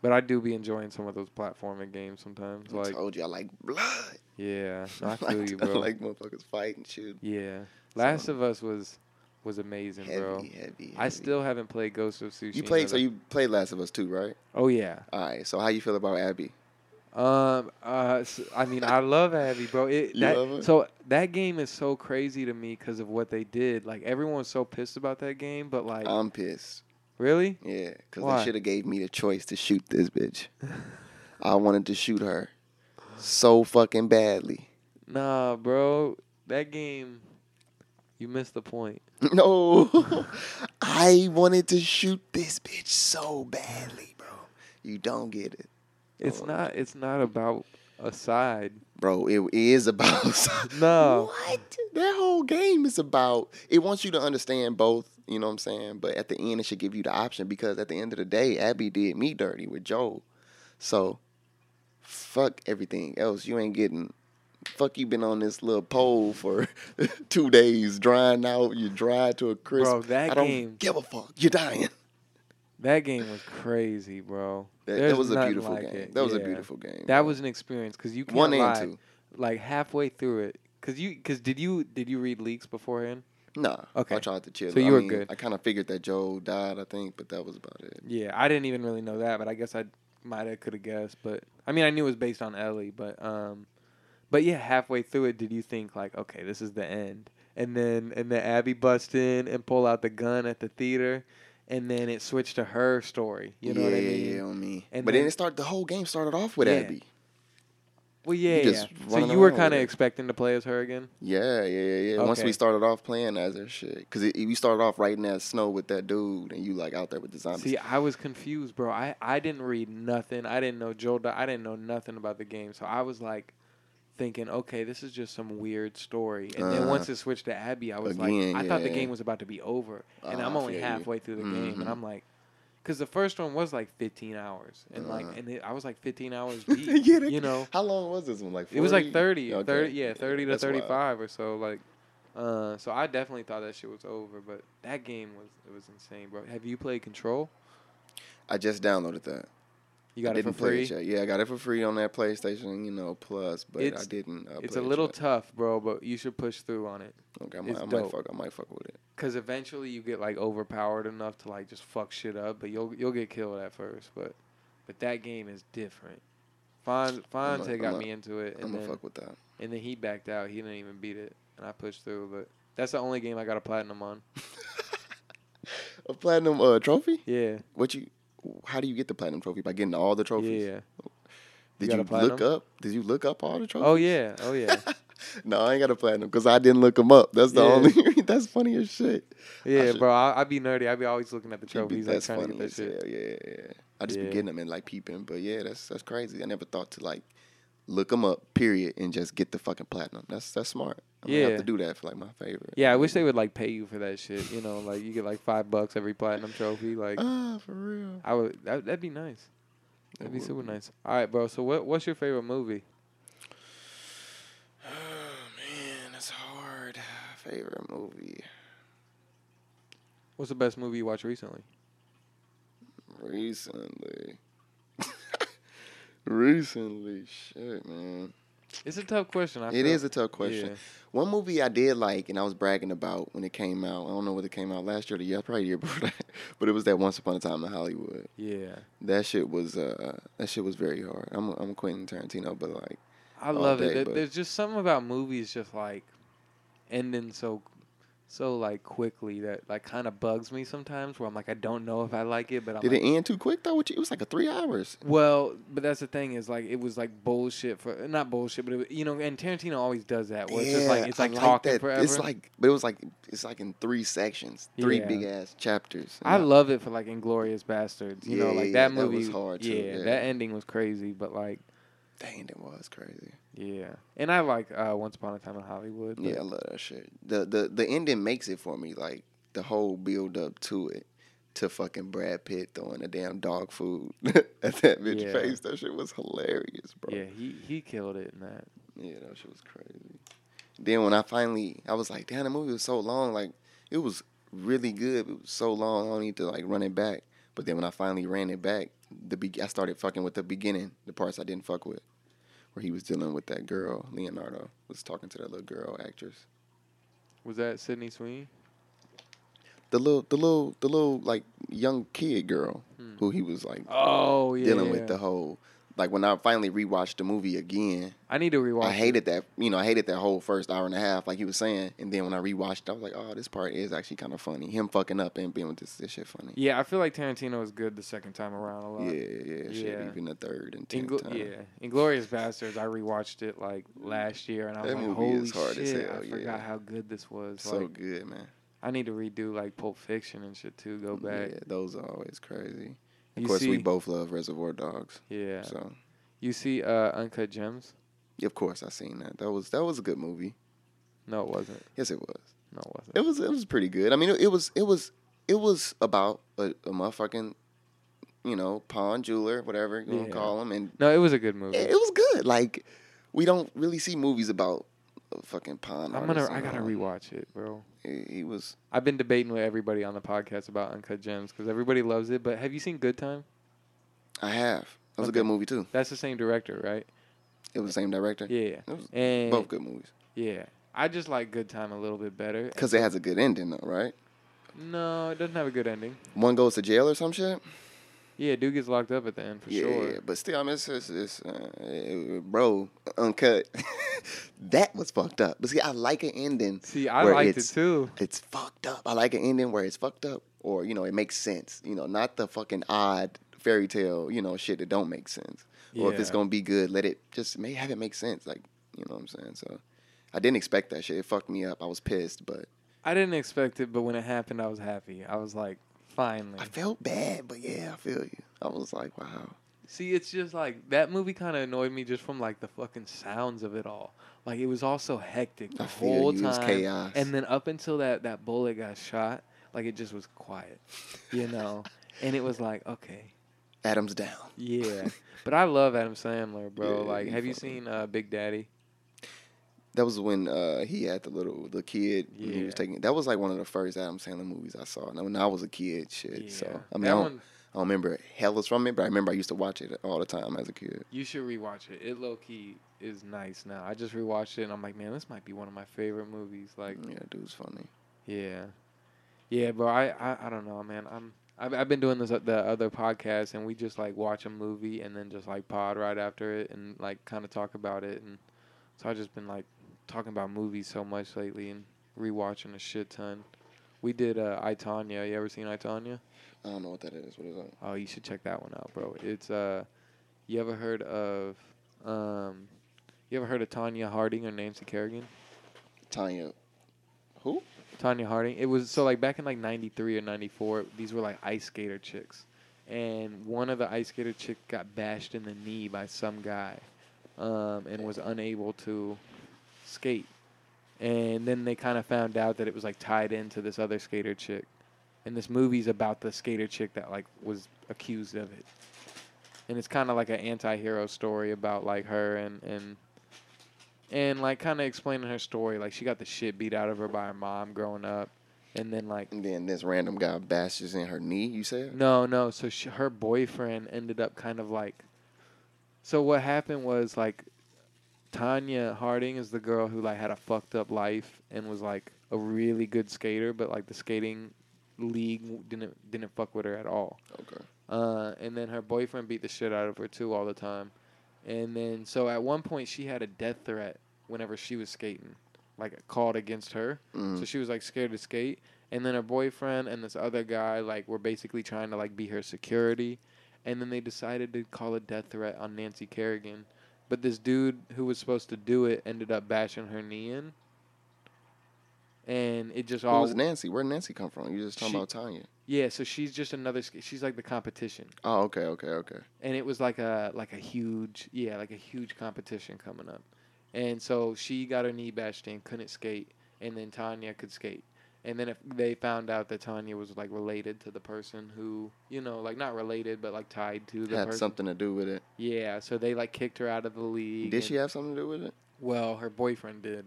but I do be enjoying some of those platforming games sometimes. I Like told you I like blood. yeah, I I feel like, you, I bro. like motherfuckers fighting shoot. yeah, Last of Us was was amazing, Heavy, bro. heavy, heavy. I still haven't played Ghost of Tsushima. You played, so you played Last of Us too, right? Oh yeah. All right. So how you feel about Abby? Um. Uh. s- I mean, I love Abby, bro. It, that? So that game is so crazy to me because of what they did. Like everyone's so pissed about that game, but like, I'm pissed. really? Yeah, because they should have gave me the choice to shoot this bitch. I wanted to shoot her so fucking badly. Nah, bro. That game, you missed the point. No, I wanted to shoot this bitch so badly, bro. You don't get it, It's Oh. not. It's not about a side. bro. It is about No. What? That whole game is about. It wants you to understand both. You know what I'm saying? But at the end, it should give you the option because at the end of the day, Abby did me dirty with Joel. So, fuck everything else. You ain't getting. Fuck you been on this little pole for two days, drying out. You're dry to a crisp. Bro, that I don't game- give a fuck. You're dying. That game was crazy, bro. That, that was a beautiful like game. it. That was a beautiful game. That bro. was an experience because you can't one and lie. two. Like halfway through it, because you, because did you, did you read leaks beforehand? Nah. Okay. I tried to chill. So you I were mean, good. I kind of figured that Joe died. I think, but that was about it. Yeah, I didn't even really know that, but I guess I might have could have guessed. But I mean, I knew it was based on Ellie, but um, but yeah, halfway through it, did you think like, okay, this is the end? And then and then Abby bust in and pull out the gun at the theater, and then it switched to her story. You know yeah, what I mean? Yeah, on me. And but then, then- it started. The whole game started off with Yeah. Abby. Well, yeah, You yeah. So you were kind of expecting to play as her again. Yeah, yeah, yeah, yeah. Once we started off playing as her shit, because we started off right in that snow with that dude, and you like out there with the zombies. See, I was confused, bro. I, I didn't read nothing. I didn't know Joel. I didn't know nothing about the game. So I was like, thinking, okay, this is just some weird story. And then Uh, once it switched to Abby, I was again, like, I thought the game was about to be over, and Ah, I'm only feel you. halfway through the game, Mhm. and I'm like, because the first one was like 15 hours, and like, Uh. and it, I was like 15 hours deep. Yeah, you know, How long was this one? Like 40? it was like 30, Okay. 30, yeah, 30 to that's wild. 35 or so. Like, uh, so I definitely thought that shit was over, but that game was it was insane, bro. Have you played Control? I just downloaded that. You got I it for didn't play free. it. Yeah, I got it for free on that PlayStation, you know, Plus, but I didn't. Uh, It's a it little yet. tough, bro, but you should push through on it. Okay, I might, it's I might fuck. I might fuck with it. Cause eventually you get like overpowered enough to like just fuck shit up, but you'll you'll get killed at first. But but that game is different. Fon Fonte I'ma- got I'ma- me into it, I'm and gonna then fuck with that. and then he backed out. He didn't even beat it, and I pushed through. But that's the only game I got a platinum on. A platinum uh, trophy? Yeah, What you? How do you get the platinum trophy? By getting all the trophies? yeah. Did got you, look up? Did you look up all the trophies? Oh yeah, oh yeah, no, I ain't got a platinum because I didn't look them up. That's the Yeah. only. that's funny as shit. yeah, should- bro. I, I be nerdy. I be always looking at the You be- trophies, like that's trying to funny get as hell. Yeah, yeah, yeah. I just Yeah. be getting them and like peeping, but yeah, that's that's crazy. I never thought to like look them up, period, and just get the fucking platinum. That's that's smart. I'm gonna Yeah. have to do that for like my favorite. Yeah, I wish they would like pay you for that shit. You know, like you get like five bucks every platinum trophy. Like Ah, for real. I would. That, that'd be nice. That'd be super be. nice. All right, bro. So what what's your favorite movie? Oh man, that's hard. Favorite movie What's the best movie you watched recently? recently. recently, shit, man. It's a tough question. I It feel- is a tough question. Yeah. One movie I did like, and I was bragging about when it came out. I don't know whether it came out last year or the year, probably the year before that. But it was that Once Upon a Time in Hollywood. Yeah, That shit was uh, that shit was very hard. I'm a, I'm a Quentin Tarantino, but like I love day, it. But- There's just something about movies just like ending so so like quickly that like kind of bugs me sometimes. Where I'm like, I don't know if I like it, but I'm did like, it end too quick though? You- It was like a three hours. Well, but that's the thing is like it was like bullshit for not bullshit, but it, was- you know, and Tarantino always does that. Where it's just like it's I like talking that. forever. It's like, but it was like it's like in three sections, three Yeah. big ass chapters. I And love it for like Inglourious Basterds. You know, Yeah, like yeah, that that movie. was hard, too, Yeah, yeah. that ending was crazy, but like Dang, it was crazy. yeah, and I like uh, Once Upon a Time in Hollywood. Yeah, I love that shit. The the the ending makes it for me. Like the whole build up to it, to fucking Brad Pitt throwing a damn dog food at that bitch Yeah. face. That shit was hilarious, bro. yeah, he he killed it in that. Yeah, that shit was crazy. Then when I finally, I was like, damn, the movie was so long. Like, it was really good. It was so long. I don't need to like run it back. But then when I finally ran it back, the be- I started fucking with the beginning, the parts I didn't fuck with, where he was dealing with that girl. Leonardo was talking to that little girl actress. Was that Sydney Sweeney? The little, the little, the little like young kid girl Hmm. who he was like Oh yeah, dealing yeah. with the whole. Like when I finally rewatched the movie again, I need to rewatch. I hated that, you know, I hated that whole first hour and a half, like he was saying. And then when I rewatched, it, I was like, oh, this part is actually kind of funny. Him fucking up and being with this, this shit funny. Yeah, I feel like Tarantino is good the second time around a lot. Yeah, yeah, shit. Yeah. Even the third and tenth Ingl- time. yeah, Inglourious Basterds. I rewatched it like last year, and I was That like, "Holy is hard as shit!" hell, I yeah. forgot how good this was. So like, good, man. I need to redo like Pulp Fiction and shit too. Go back. Yeah, those are always crazy. Of course, we both love Reservoir Dogs. Yeah. So, You see, uh, Uncut Gems? of course, I seen that. That was that was a good movie. No, it wasn't. Yes, it was. No, it wasn't. It was it was pretty good. I mean, it, it was it was it was about a, a motherfucking, you know, pawn jeweler, whatever you want to call him, and no, it was a good movie. it, it was good. Like we don't really see movies about fucking pawn. I'm gonna. I gotta all. rewatch it, bro. He, he was. I've been debating with everybody on the podcast about Uncut Gems because everybody loves it. But have you seen Good Time? I have. That was a good movie too. That's the same director, right? It was the same director. Yeah. It was And both good movies. yeah, I just like Good Time a little bit better. Because it has a good ending though, right? No, it doesn't have a good ending. One goes to jail or some shit. Yeah, dude gets locked up at the end for yeah, sure. Yeah, but still, I mean, it's, it's, it's uh, bro, uncut. that was fucked up. But see, I like an ending. See, I liked it too. It's fucked up. I like an ending where it's fucked up, or you know, it makes sense. You know, not the fucking odd fairy tale, you know, shit that don't make sense. Or if it's gonna be good, let it just may have it make sense. Like, you know what I'm saying? So, I didn't expect that shit. It fucked me up. I was pissed, but I didn't expect it, but when it happened, I was happy. I was like, finally. I felt bad. But yeah, I feel you. I was like, wow. See, it's just like that movie kind of annoyed me just from like the fucking sounds of it all. Like it was all so hectic the I feel whole you, it was time, chaos. and then up until that that bullet got shot, like it just was quiet, you know. and it was like, okay, Adam's down. yeah. but I love Adam Sandler, bro. Yeah, like, have you seen uh, Big Daddy? That was when uh, he had the little the kid. when He was taking. That was like one of the first Adam Sandler movies I saw. When I was a kid, shit. So I mean, I don't, one- I don't remember hellas from it, but I remember I used to watch it all the time as a kid. You should rewatch it. It low key is nice now. I just rewatched it and I'm like, man, this might be one of my favorite movies. Like, yeah, dude's funny. Yeah, yeah, bro. I, I, I don't know, man. I'm I've, I've been doing this uh, the other podcast, and we just like watch a movie and then just like pod right after it and like kind of talk about it, and so I've just been like talking about movies so much lately and rewatching a shit ton. We did uh, I Tonya. You ever seen I Tonya? I don't know what that is. What is that? Oh, you should check that one out, bro. It's uh, you ever heard of um, you ever heard of Tonya Harding or Nancy Kerrigan? Tonya. Who? Tonya Harding. It was so like back in like '93 or '94. These were like ice skater chicks, and one of the ice skater chick got bashed in the knee by some guy, um, and was unable to skate. And then they kind of found out that it was like tied into this other skater chick, and this movie's about the skater chick that like was accused of it. And it's kind of like an anti-hero story about like her and and and like kind of explaining her story. Like she got the shit beat out of her by her mom growing up, and then like And then this random guy bashes in her knee. You said? no, no. So she, her boyfriend ended up kind of like. So what happened was like, Tonya Harding is the girl who like had a fucked up life and was like a really good skater, but like the skating league didn't didn't fuck with her at all. Okay. Uh, and then her boyfriend beat the shit out of her too all the time. And then so at one point she had a death threat whenever she was skating, like called against her. Mhm. So she was like scared to skate. And then her boyfriend and this other guy like were basically trying to like be her security. And then they decided to call a death threat on Nancy Kerrigan. But this dude who was supposed to do it ended up bashing her knee in. And it just Who all was Nancy? Where did Nancy come from? You just talking She- about Tonya. yeah. So she's just another. She's like the competition. Oh, okay, okay, okay. and it was like a like a huge yeah like a huge competition coming up and so she got her knee bashed in couldn't skate and then tonya could skate and then if they found out that tonya was like related to the person who you know like not related but like tied to the Had person something to do with it. yeah so they like kicked her out of the league Did and- she have something to do with it? well her boyfriend did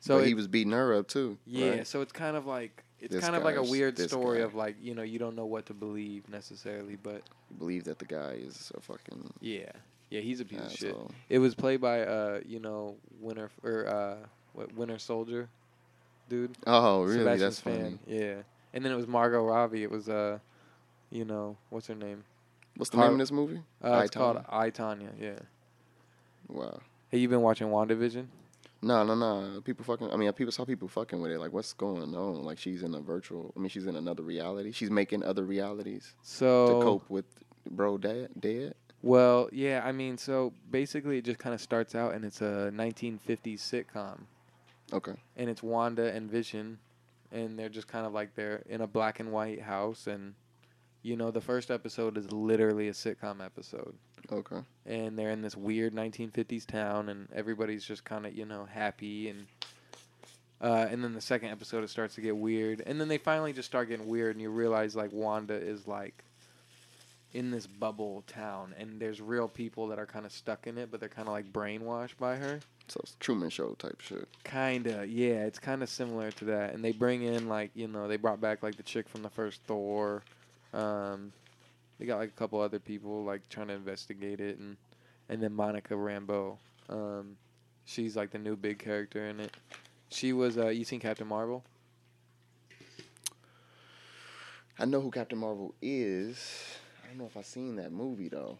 So so he was beating her up too. yeah right? so it's kind of like it's This kind of like a guy's- weird this story guy. of like you know you don't know what to believe necessarily but You believe that the guy is a fucking yeah yeah he's a piece of shit asshole. It was played by uh, you know, Winter or uh, what Winter Soldier, dude. Oh, really? That's funny. Yeah, and then it was Margot Robbie. It was uh, you know, what's her name? What's the Har- name of this movie? Uh, it's called? I Tonya. Yeah. Wow. Hey, you been watching WandaVision? No, no, no. People fucking. I mean, people saw people fucking with it. Like, what's going on? Like, she's in a virtual. I mean, she's in another reality. She's making other realities So to cope with bro dad dead. Well, yeah, I mean, so basically, it just kind of starts out, and it's a 1950s sitcom, Okay. and it's Wanda and Vision, and they're just kind of like they're in a black and white house, and you know, the first episode is literally a sitcom episode. Okay. and they're in this weird 1950s town, and everybody's just kind of you know happy, and uh, and then the second episode it starts to get weird, and then they finally just start getting weird, and you realize like Wanda is like in this bubble town, and there's real people that are kind of stuck in it, but they're kind of like brainwashed by her. So it's Truman Show type shit. Kinda, yeah, it's kind of similar to that, and they bring in like you know they brought back like the chick from the first Thor. Um, they got like a couple other people like trying to investigate it, and and then Monica Rambeau. Um, she's like the new big character in it. She was uh, you seen Captain Marvel? I know who Captain Marvel is. I don't know if I've seen that movie though.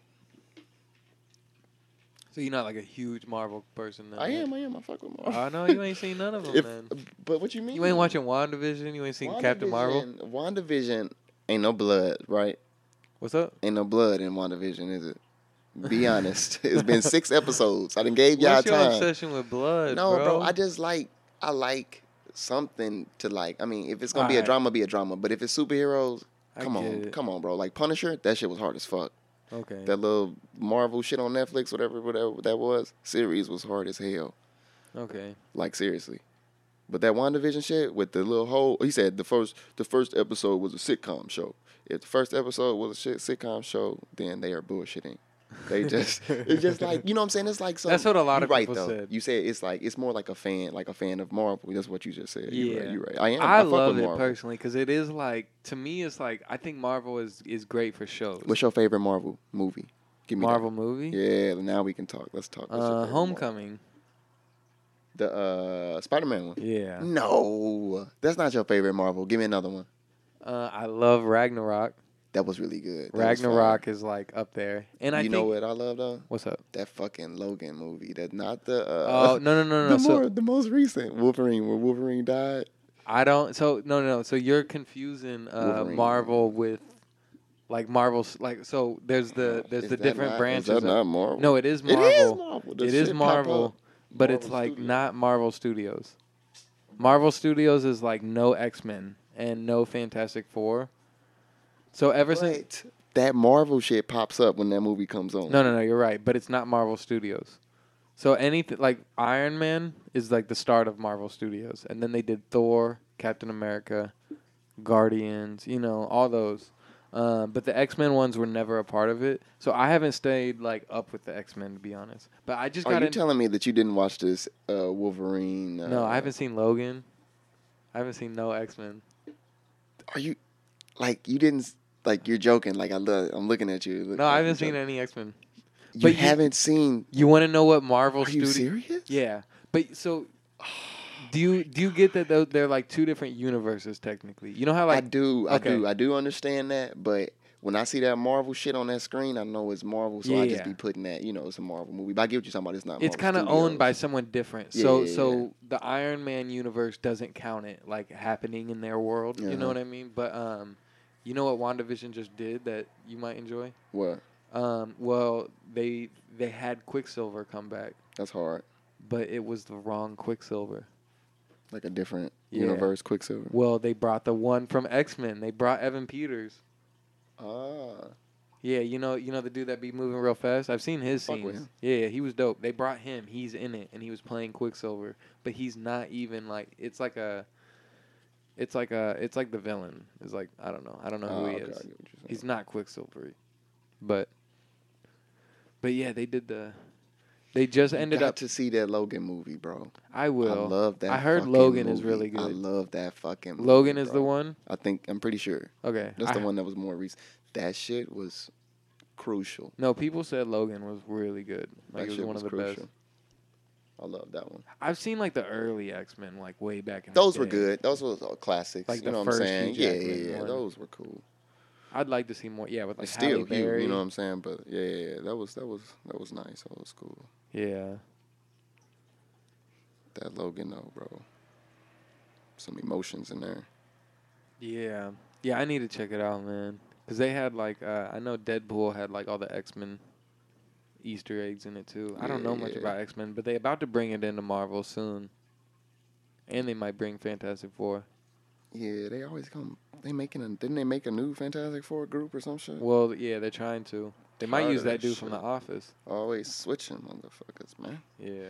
So you're not like a huge Marvel person. Then, I right? am. I am. I fuck with Marvel. I know you ain't seen none of them. If- then. but what you mean? You ain't watching WandaVision. You ain't seen Captain Marvel. WandaVision- ain't no blood, right? What's up? Ain't no blood in WandaVision, is it? Be honest. it's been six episodes. I didn't gave y'all What's your time. obsession with blood, no, bro? bro. I just like I like something to like. I mean, if it's gonna be a drama, be a drama. But if it's superheroes, I come on, it. come on, bro. Like Punisher, that shit was hard as fuck. Okay. That little Marvel shit on Netflix, whatever, whatever that was, series was hard as hell. okay. Like seriously. But that WandaVision shit with the little whole he said the first the first episode was a sitcom show. If the first episode was a shit sitcom show, then they are bullshitting. They just it's just like you know what I'm saying? It's like so. That's what a lot you of right, people though. said. You said it's like it's more like a fan, like a fan of Marvel. That's what you just said. You're Yeah. right. You're right. I am. I, fuck love it Marvel. personally because it is like to me, it's like I think Marvel is is great for shows. What's your favorite Marvel movie? Give me that. Marvel movie? Yeah, now we can talk. Let's talk. What's Uh, favorite Marvel? Homecoming. The uh, Spider Man one. Yeah. No, that's not your favorite Marvel. Give me another one. Uh, I love Ragnarok. That was really good. That Ragnarok is like up there, and. I you know what I love though? what's up? That fucking Logan movie. That not the. Uh, Oh no no no no! the So more the most recent Wolverine where Wolverine died. I don't. So no no no. So you're confusing uh, Marvel with like Marvel's like so. There's the there's Is the different not- branches. Is that not Marvel? no, it is Marvel. is Marvel. It is Marvel, but it's like Studios. not Marvel Studios. Marvel Studios is like no X Men and no Fantastic Four. So ever since But that Marvel shit pops up when that movie comes on. no no no you're right, but it's not Marvel Studios. So anything like Iron Man is like the start of Marvel Studios, and then they did Thor, Captain America, Guardians, you know all those. Um, but the X Men ones were never a part of it, so I haven't stayed like up with the X Men to be honest. But I just Are got you in- telling me that you didn't watch this uh, Wolverine? Uh, No, I haven't seen Logan. I haven't seen no X Men. Are you like you didn't like you're joking? Like I look, I'm looking at you. look No, I haven't seen joking. any X Men. You but you- haven't seen. You want to know what Marvel Are you Studio? serious? Yeah, but so do you do you get that they're like two different universes technically? You know how I do, I okay. do, I do understand that, but when I see that Marvel shit on that screen, I know it's Marvel, so I just Yeah. be putting that, you know, it's a Marvel movie. But I get what you're talking about. It's not. it's kind of owned by someone different. Yeah, so yeah, so the Iron Man universe doesn't count it like happening in their world. You know Uh-huh. what I mean? But um, you know what WandaVision just did that you might enjoy? What? Um, well they they had Quicksilver come back, That's hard. but it was the wrong Quicksilver. Like a different Yeah. universe, Quicksilver. Well, they brought the one from X Men. They brought Evan Peters. Ah, Yeah, you know, you know the dude that be moving real fast. I've seen his Fuck with scenes. him. Yeah, he was dope. They brought him. He's in it, and he was playing Quicksilver. But he's not even like. It's like a. It's like a. It's like the villain. It's like I don't know. I don't know Oh, who he okay, I is. get what you're saying. He's not Quicksilver. But. But yeah, they did the. They just You ended got up. to see that Logan movie, bro. I will. I love that. I heard fucking Logan is movie. really I good. love that fucking. Movie, Logan is the bro. one. I think I'm pretty sure Okay. that's the one that was more recent. That shit was crucial. No, people said Logan was really good. Like that it was shit one was of the crucial. I love that one. I've seen like the early X Men, like way back in. Those were good. Those were classics. Like you know what I'm saying? Yeah, yeah, yeah. Those were cool. I'd like to see more. Yeah, with Like still Halle Hugh, Berry. you know what I'm saying? But yeah, yeah, yeah. That was that was that was nice. That was cool. Yeah. That Logan though, bro. Some emotions in there. Yeah. Yeah, I need to check it out, man. Cause they had like uh, I know Deadpool had like all the X Men Easter eggs in it too. I don't know much about X Men, but they about to bring it into Marvel soon. And they might bring Fantastic Four. Yeah, they always come. They making a didn't they make a new Fantastic Four group or some shit? Well, yeah, they're trying to. They might Tired use of that that dude from The shit. Office. Always switching motherfuckers, man. Yeah.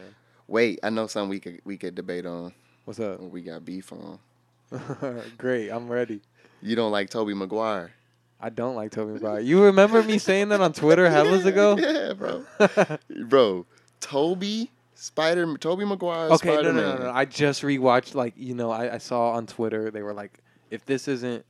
Wait, I know something we could we could debate on. What's up? What we got beef on. Great, I'm ready. You don't like Tobey Maguire. I don't like Tobey Maguire. You remember me saying that on Twitter hellas ago? yeah, bro. bro, Tobey Spider Tobey Maguire. okay, no, Spider-Man. no, no, no. I just rewatched. Like, you know, I, I saw on Twitter they were like, if this isn't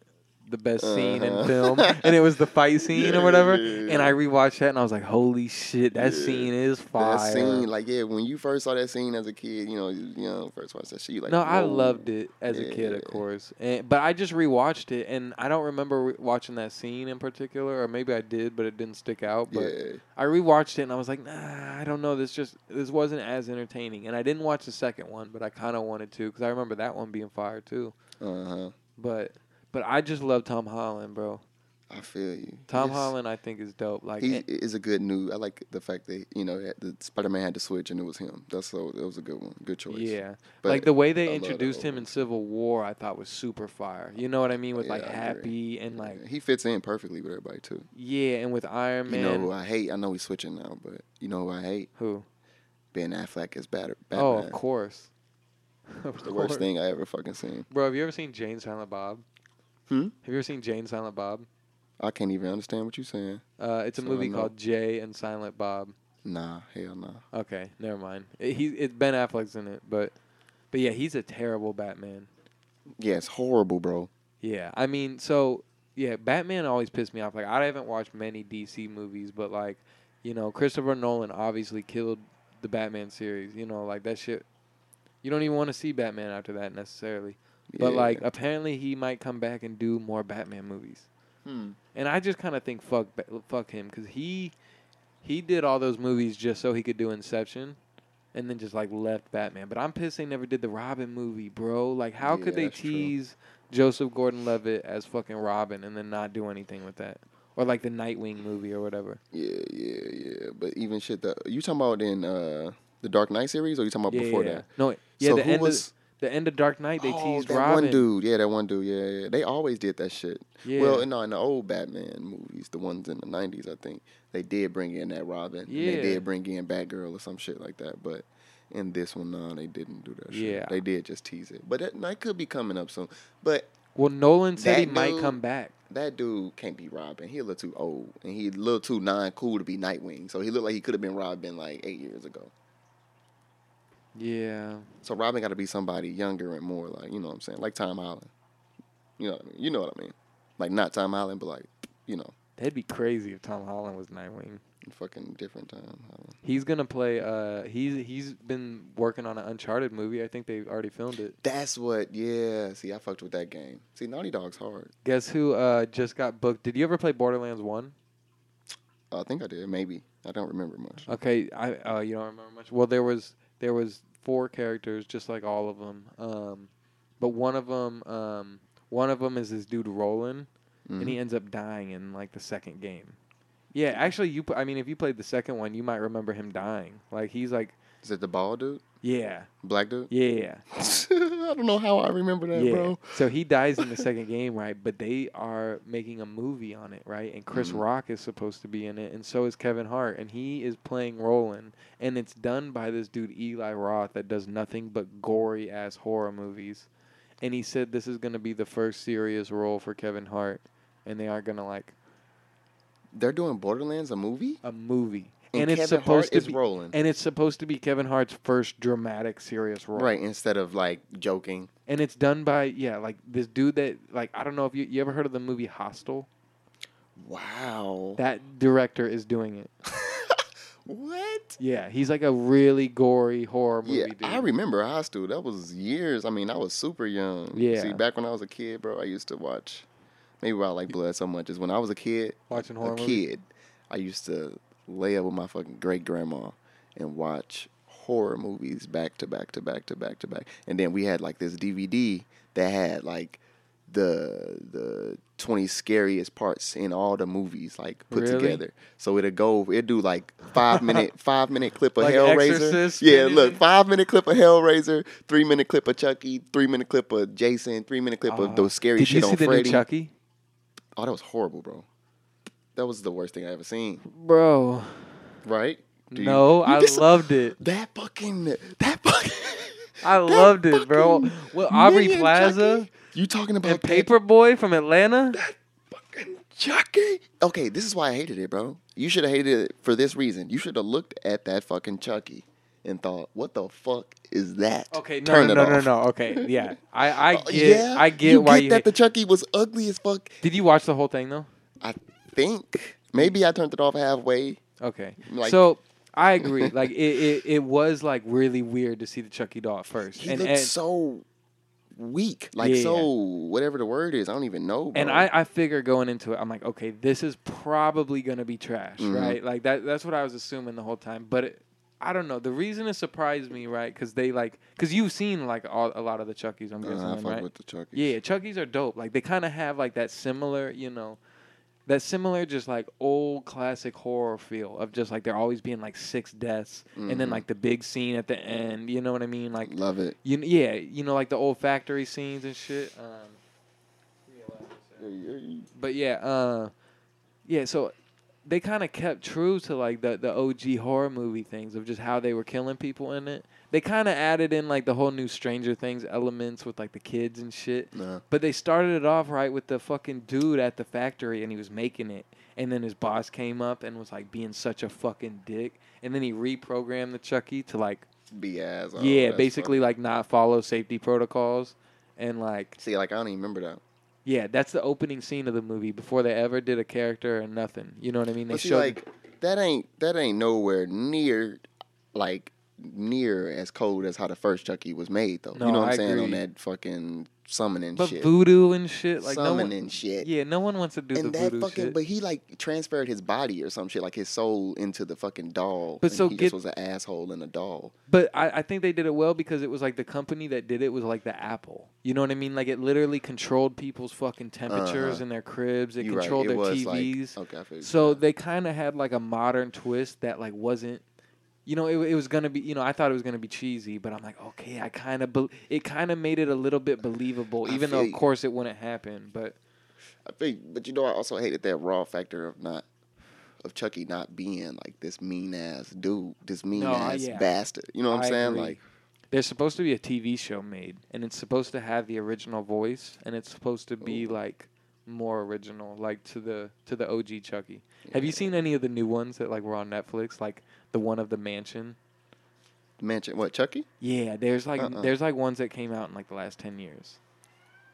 the best scene in Uh-huh. film, and it was the fight scene Yeah, or whatever, yeah, and I rewatched that and I was like, holy shit, that Yeah. scene is fire. That scene, like, yeah, when you first saw that scene as a kid, you know, you, you know, first watched that shit, you like, no, I loved it as a kid, of course. And, but I just rewatched it, and I don't remember re- watching that scene in particular, or maybe I did, but it didn't stick out. But Yeah, I rewatched it, and I was like, nah, I don't know. This just this wasn't as entertaining. And I didn't watch the second one, but I kind of wanted to because I remember that one being fire too. uh huh. But but I just love Tom Holland, bro. I feel you. Tom Yes. Holland, I think, is dope. Like, He and- is a good new. I like the fact that you know the Spider Man had to switch and it was him. That's so that was a good one. Good choice. yeah, But like the way they that introduced him in Civil War, I thought was super fire. You know what I mean? With like Yeah, I Happy and like he fits in perfectly with everybody too. yeah, and with Iron Man, You know who I hate? I know he's switching now, but you know who I hate? who? Ben Affleck as Bat- Batman. Oh, of course. Of the worst thing I ever fucking seen. Bro, have you ever seen Jane Silent Bob? Hmm? Have you ever seen Jane Silent Bob? I can't even understand what you're saying. Uh, it's a So I movie know. called Jay and Silent Bob. Nah, hell nah. Okay, never mind. It, he it's Ben Affleck's in it, but but yeah, he's a terrible Batman. Yeah, it's horrible, bro. Yeah, I mean, so yeah, Batman always pissed me off. Like I haven't watched many DC movies, but like, you know, Christopher Nolan obviously killed the Batman series. You know, like that shit. You don't even want to see Batman after that necessarily. But Yeah. like, apparently he might come back and do more Batman movies. hmm. And I just kind of think fuck fuck him because he he did all those movies just so he could do Inception, and then just like left Batman. But I'm pissed they never did the Robin movie, bro. Like how could they that's true. tease Joseph Gordon-Levitt as fucking Robin and then not do anything with that? Or like the Nightwing movie or whatever. Yeah, yeah, yeah. But even shit that you talking about in uh the Dark Knight series, or you talking about yeah, before yeah. that? No, yeah. so the who end was the end of Dark Knight, they oh, teased that Robin. one dude? Yeah, that one dude. Yeah, yeah. They always did that shit. Yeah. Well, no, in the old Batman movies, the ones in the '90s, I think they did bring in that Robin. Yeah. they did bring in Batgirl or some shit like that. But in this one, no, they didn't do that. shit. Yeah. they did just tease it. But that night could be coming up soon. But well, Nolan said he might come back. that dude can't be Robin. He a little too old, and he a little too non cool to be Nightwing. So he looked like he could have been Robin like eight years ago. Yeah. So Robin got to be somebody younger and more like you know what I'm saying, like Tom Holland. You know what I mean? You know what I mean? Like not Tom Holland, but like you know, That'd be crazy if Tom Holland was Nightwing. fucking different Tom Holland. He's gonna play. Uh, he's he's been working on an Uncharted movie. I think they already filmed it. That's what. Yeah. See, I fucked with that game. See, Naughty Dog's hard. Guess who uh, just got booked? Did you ever play Borderlands One? I think I did. Maybe I don't remember much. Okay, I uh, you don't remember much. Well, there was there was four characters, just like all of them. Um, but one of them, um, one of them is this dude Roland, and Mhm. he ends up dying in like the second game. Yeah, actually, you. p- I mean, if you played the second one, you might remember him dying. Like he's like, Is it the bald dude? Yeah, Black dude? yeah. I don't know how I remember that, yeah. bro. So he dies in the second game, right? But they are making a movie on it, right? And Chris Mhm. Rock is supposed to be in it, and so is Kevin Hart, and he is playing Roland, and it's done by this dude Eli Roth that does nothing but gory ass horror movies, and he said this is gonna be the first serious role for Kevin Hart, and they aren't gonna like They're doing Borderlands a movie, a movie, and, and, it's supposed Hart to be, rolling. and it's supposed to be Kevin Hart's first dramatic serious role, Right, instead of like joking. And it's done by yeah, like this dude that like I don't know if you you ever heard of the movie Hostel. Wow. That director is doing it. what? Yeah, he's like a really gory horror movie Yeah, dude. I remember Hostel. That was years. I mean, I was super young. Yeah. See, back when I was a kid, bro, I used to watch. Maybe why I like blood so much is when I was a kid. Watching a horror movies? kid, I used to lay up with my fucking great grandma and watch horror movies back to back to back to back to back. And then we had like this DVD that had like the the 20 scariest parts in all the movies like put Really? together. So it'd go it'd do like 5 minute 5 minute clip of Like Hellraiser. Exorcist Yeah, look, 5 minute clip of Hellraiser, 3 minute clip of Chucky, 3 minute clip of Jason, 3 minute clip Oh. of those scary Did shit you see on the Freddy. new Chucky, Oh, that was horrible, bro. That was the worst thing I ever seen. bro? Right? Do no, you I dis- loved it. that fucking that fucking. I that loved it, bro. Well, Aubrey Plaza Chucky? You talking about and Paper Boi from Atlanta. That fucking Chucky. Okay, this is why I hated it, bro. You should have hated it for this reason. You should have looked at that fucking Chucky and thought, "What the fuck is that?" Okay, no, Turn no, no, no, no. Okay, yeah, I, I Uh, get, yeah? I get why get you. that hate- the Chucky was ugly as fuck. Did you watch the whole thing though? I think maybe I turned it off halfway. Okay. Like- so I agree. Like it, it, it was like really weird to see the Chucky doll at first. He and looked and, so weak, like Yeah. so whatever the word is. I don't even know. and. I, I figure going into it, I'm like, okay, this is probably gonna be trash, Mhm. right? Like that that's what I was assuming the whole time. But it, I don't know. The reason it surprised me, right? Because they like, because you've seen like all, a lot of the Chuckies. I'm Uh, guessing, I fuck right? with the Chucky. Yeah, Chuckies are dope. Like they kind of have like that similar, you know, that similar, just like old classic horror feel of just like there always being like six deaths, and then Mhm. like the big scene at the end. You know what I mean? Like Love it. you, yeah, you know, like the old factory scenes and shit. Um, give me a last sec. but yeah, uh, yeah. So they kind of kept true to like the the OG horror movie things of just how they were killing people in it. They kind of added in like the whole new Stranger Things elements with like the kids and shit. Nah. But they started it off right with the fucking dude at the factory and he was making it. And then his boss came up and was like being such a fucking dick. And then he reprogrammed the Chucky to like, Be ass. oh, yeah, basically funny. like not follow safety protocols. And like, See, like I don't even remember that. yeah, that's the opening scene of the movie before they ever did a character or nothing. You know what I mean? They But see, showed like that ain't that ain't nowhere near like near as cold as how the first Chucky was made though. No, you know what I'm I saying on that fucking summoning but shit. voodoo and shit, like no summoning one, shit. yeah, no one wants to do and the that voodoo fucking shit. but he like transferred his body or some shit, like his soul into the fucking doll. But and so he get- just was an asshole in a doll. But I, I think they did it well because it was like the company that did it was like the Apple. You know what I mean? Like it literally controlled people's fucking temperatures Uh-huh. in their cribs. It You right, controlled it their was like- TVs. okay, I feel you. so they kind of had like a modern twist that like wasn't. You know, it, it was gonna be. You know, I thought it was gonna be cheesy, but I'm like, okay, I kind of. Be- it kind of made it a little bit believable, I even though of you. course it wouldn't happen. But I think, but you know, I also hated that raw factor of not of Chucky not being like this mean ass dude, this mean No, ass yeah. bastard. You know what I'm I saying? agree. Like, there's supposed to be a TV show made, and it's supposed to have the original voice, and it's supposed to be Ooh. like more original, like to the to the OG Chucky. Have you seen any of the new ones that like were on Netflix, like the one of the mansion? Mansion? what Chucky? Yeah, there's like Uh-uh. there's like ones that came out in like the last ten years.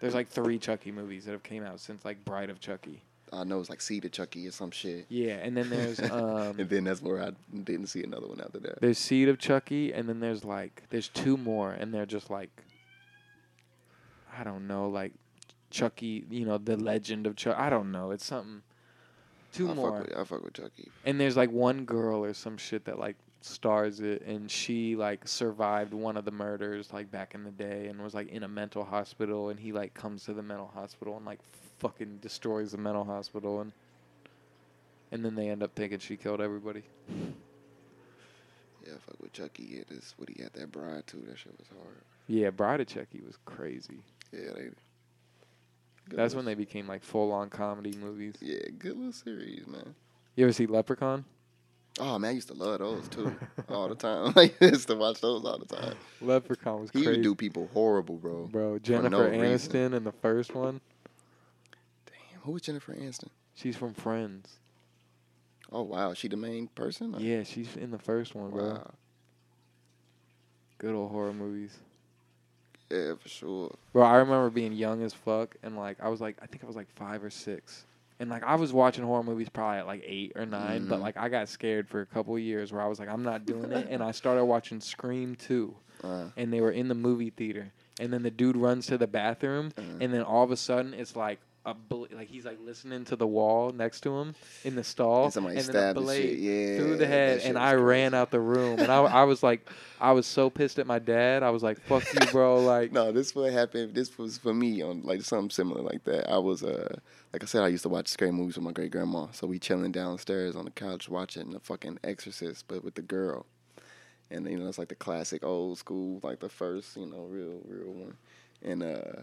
There's like three Chucky movies that have came out since like Bride of Chucky. I know it's like Seed of Chucky or some shit. Yeah, and then there's um and then that's where I didn't see another one after that. there's Seed of Chucky, and then there's like there's two more, and they're just like I don't know, like Chucky, you know, the Legend of Chuck. I don't know. It's something. Two I more, Fuck with, I fuck with Chucky. and there's like one girl or some shit that like stars it, and she like survived one of the murders like back in the day, and was like in a mental hospital, and he like comes to the mental hospital and like fucking destroys the mental hospital, and and then they end up thinking she killed everybody. Yeah, fuck with Chucky. It is what he had that bride too. That shit was hard. Yeah, Bride of Chucky was crazy. Yeah, they. That's when they became like full on comedy movies. Yeah, good little series, man. You ever see Leprechaun? Oh man, I used to love those too, all the time. I used to watch those all the time. Leprechaun was He crazy. would do people horrible, bro. Bro, no Jennifer reason. Aniston in the first one. Damn, who was Jennifer Aniston? She's from Friends. Oh wow, she the main person? Yeah, she's in the first one, bro. Good old horror movies. Yeah, for sure. Bro, I remember being young as fuck and like I was like I think I was like five or six. And like I was watching horror movies probably at like eight or 9 but Mhm. like I got scared for a couple of years where I was like, I'm not doing it and I started watching Scream two. Uh, and they were in the movie theater and then the dude runs to the bathroom uh, and then all of a sudden it's like a bl- like he's like listening to the wall next to him in the stall and somebody and then a blade shit. Yeah, through the head and I ran out the room and I, I was like I was so pissed at my dad I was like fuck you bro like No, this what happened. This was for me on like something similar like that. I was uh like I said, I used to watch scary movies with my great grandma. So we chilling downstairs on the couch watching the fucking Exorcist, but with the girl. And you know, it's like the classic old school, like the first, you know, real, real one. And uh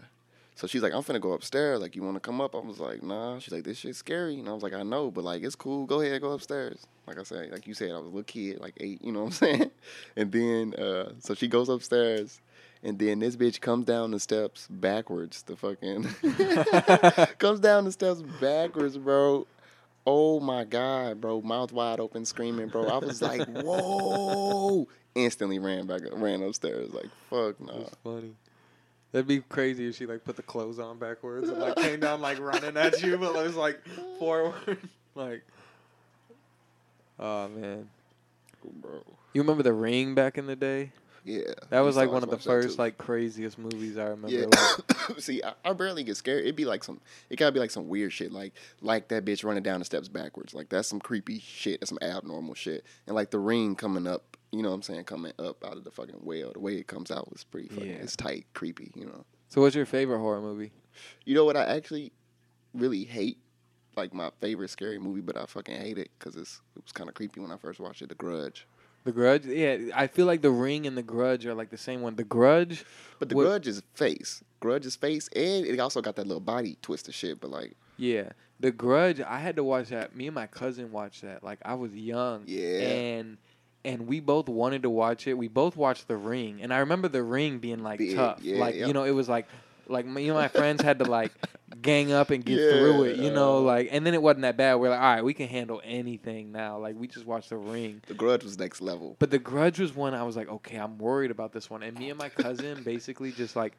so she's like, I'm finna go upstairs. Like, you wanna come up? I was like, nah. She's like, this shit's scary. And I was like, I know, but like it's cool. Go ahead, go upstairs. Like I said, like you said, I was a little kid, like eight, you know what I'm saying? And then uh so she goes upstairs and then this bitch comes down the steps backwards. The fucking comes down the steps backwards, bro. Oh my god, bro! Mouth wide open, screaming, bro. I was like, whoa! Instantly ran back, ran upstairs. Like, fuck no. That's funny. That'd be crazy if she like put the clothes on backwards and like came down like running at you, but it was like forward. like, oh man, bro. you remember the Ring back in the day? Yeah, That was like one of the first like craziest movies I remember. Yeah. Like, See, I, I barely get scared. It'd be like some. It gotta be like some weird shit, like like that bitch running down the steps backwards. Like that's some creepy shit. That's some abnormal shit. And like the ring coming up. You know what I'm saying? Coming up out of the fucking well. The way it comes out was pretty fucking. Yeah. It's tight, creepy. You know. so, what's your favorite horror movie? You know what I actually really hate like my favorite scary movie, but I fucking hate it because it's it was kind of creepy when I first watched it. The Grudge. The Grudge. Yeah, I feel like The Ring and The Grudge are like the same one. The Grudge. But the What- Grudge is face. Grudge is face, and it also got that little body twist of shit. But like, Yeah, The Grudge. I had to watch that. Me and my cousin watched that. Like I was young. Yeah. And and we both wanted to watch it. We both watched The Ring, and I remember The Ring being like Big, tough. yeah, like yeah. you know, it was like like me and my friends had to like gang up and get Yeah, through it. You know, uh. like and then it wasn't that bad. We're like, all right, we can handle anything now. Like we just watched The Ring. the Grudge was next level. But the Grudge was one I was like, okay, I'm worried about this one. And me and my cousin basically just like,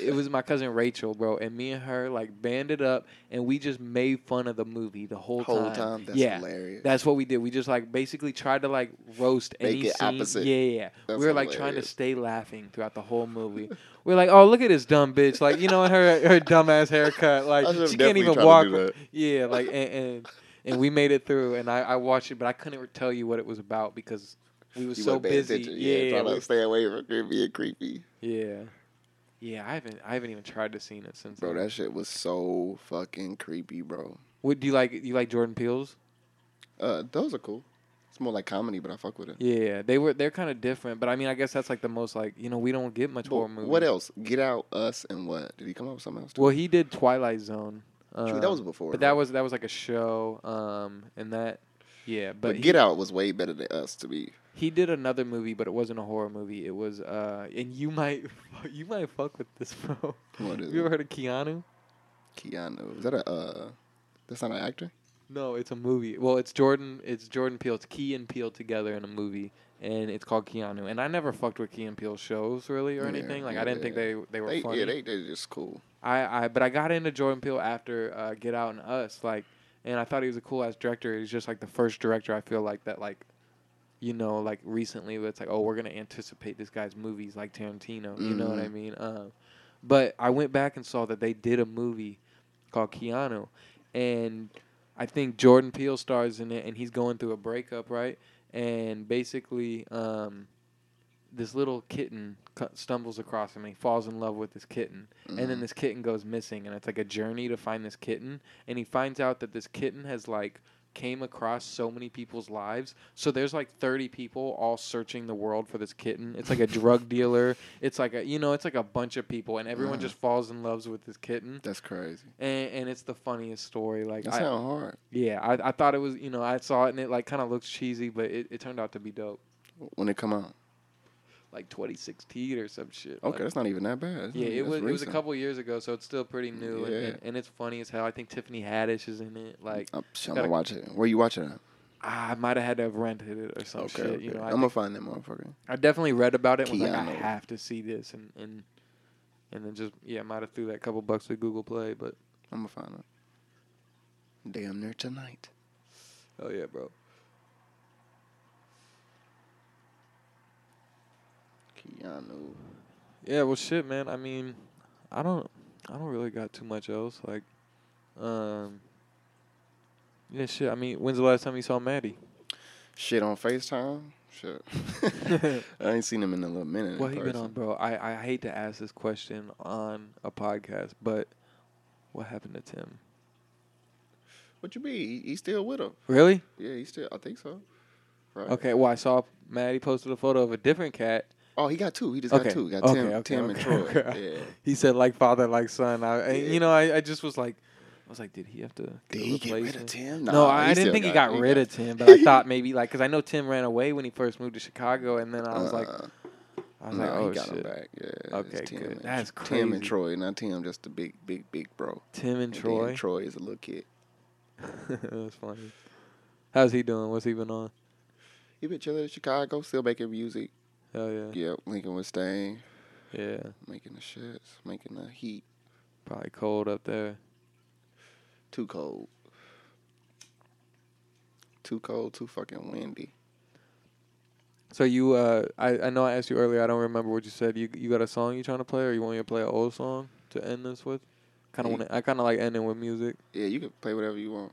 it was my cousin Rachel, bro, and me and her like banded up and we just made fun of the movie the whole, Whole time, that's yeah, hilarious. that's what we did. We just like basically tried to like roast Make any it scene. opposite. Yeah, yeah. yeah. That's we were like trying to stay laughing throughout the whole movie. We are like, oh, look at this dumb bitch, like you know, her her dumbass haircut, like she can't even walk. Yeah, like and. and and we made it through, and I, I watched it, but I couldn't tell you what it was about because we was You so busy. attention. Yeah, trying we- to stay away from it being creepy. yeah, yeah. I haven't I haven't even tried to see it since. Bro, then. that shit was so fucking creepy, bro. What do you like? You like Jordan Peele's? Uh, those are cool. It's more like comedy, but I fuck with it. Yeah, they were they're kind of different, but I mean, I guess that's like the most like you know we don't get much But horror movies. what else? Get Out, Us, and what? Did he come up with something else? Too? Well, he did Twilight Zone. True, um, that was before. But that was that was like a show, um, and that yeah. But, But he, Get Out was way better than Us to be. he did another movie, but it wasn't a horror movie. It was uh, and you might you might fuck with this, bro. What is Have you ever it? heard of Keanu? Keanu. Is that a? Uh, that's not an actor. No, it's a movie. Well, it's Jordan. It's Jordan Peele. It's Key and Peele together in a movie, and it's called Keanu. And I never fucked with Key and Peele shows really or Yeah, anything. Like I didn't think they they were They, funny. yeah, they they just cool. I, I but I got into Jordan Peele after uh, Get Out and Us, like, and I thought he was a cool ass director. He's just like the first director I feel like that like, you know, like recently it's like, oh, we're gonna anticipate this guy's movies like Tarantino. You know what I Mhm. mean? Um, but I went back and saw that they did a movie called Keanu, and I think Jordan Peele stars in it, and he's going through a breakup, right? And basically, um, this little kitten stumbles across him, and he falls in love with this kitten and then Mhm. this kitten goes missing and it's like a journey to find this kitten and he finds out that this kitten has like came across so many people's lives so there's like 30 people all searching the world for this kitten it's like a drug dealer it's like a you know it's like a bunch of people and everyone Mhm. just falls in love with this kitten That's crazy. and, and it's the funniest story like That I, sound hard. yeah I, I thought it was you know i saw it and it like kind of looks cheesy but it, it turned out to be dope When it come out. Like 2016 or some shit Okay, like- that's not even that bad. That's Yeah, it was it was a couple years ago, so it's still pretty new, and, Yeah. and, and it's funny as hell. I think Tiffany Haddish is in it. Like, I'm, gonna watch it. Where you watching it? I might have had to have rented it or some Okay, shit. okay. You know, I, I'm gonna find that motherfucker. I definitely read about it. and Was like, I have to see this, and and and then just yeah, might have threw that couple bucks at Google Play, but I'm gonna find it. Damn near tonight. oh yeah, bro. Keanu. Yeah, well, shit, man. I mean, I don't, I don't really got too much else. Like, um, yeah, shit. I mean, when's the last time you saw Maddie? Shit on FaceTime. Shit. I ain't seen him in a little minute. What he been on, bro? I, I hate to ask this question on a podcast, but what happened to Tim? What you mean? He, he's still with him. Really? Yeah, he's still. I think so. Right. Okay. Well, I saw Maddie posted a photo of a different cat. Oh, he got two. He just Okay. got two. Got Okay, Tim, okay, Tim and Troy. Yeah. He said like father, like son. I, and, Yeah. you know, I, I just was like, I was like, did he have to? Get Did he get rid of? Tim? no, Nah, I, didn't think he got, he rid of Tim, but I thought maybe like because I know Tim ran away when he first moved to Chicago, and then I was like, Uh, I was nah, like, oh he got shit, him back. Yeah. Okay, Tim good. and- That's Tim and. Troy, not Tim, just the big, big, big bro. Tim and And Troy. Troy is a little kid. That's funny. How's he doing? What's he been on? He been chilling in Chicago, still making music. Hell yeah, Yep, Lincoln was staying, yeah. making the shits, making the heat. Probably cold up there. Too cold. Too cold, too fucking windy. So you, uh, I, I know I asked you earlier. I don't remember what you said. You you got a song you trying to play, or you want me to play an old song to end this with? Kind of Yeah. want I kind of like ending with music. Yeah, you can play whatever you want.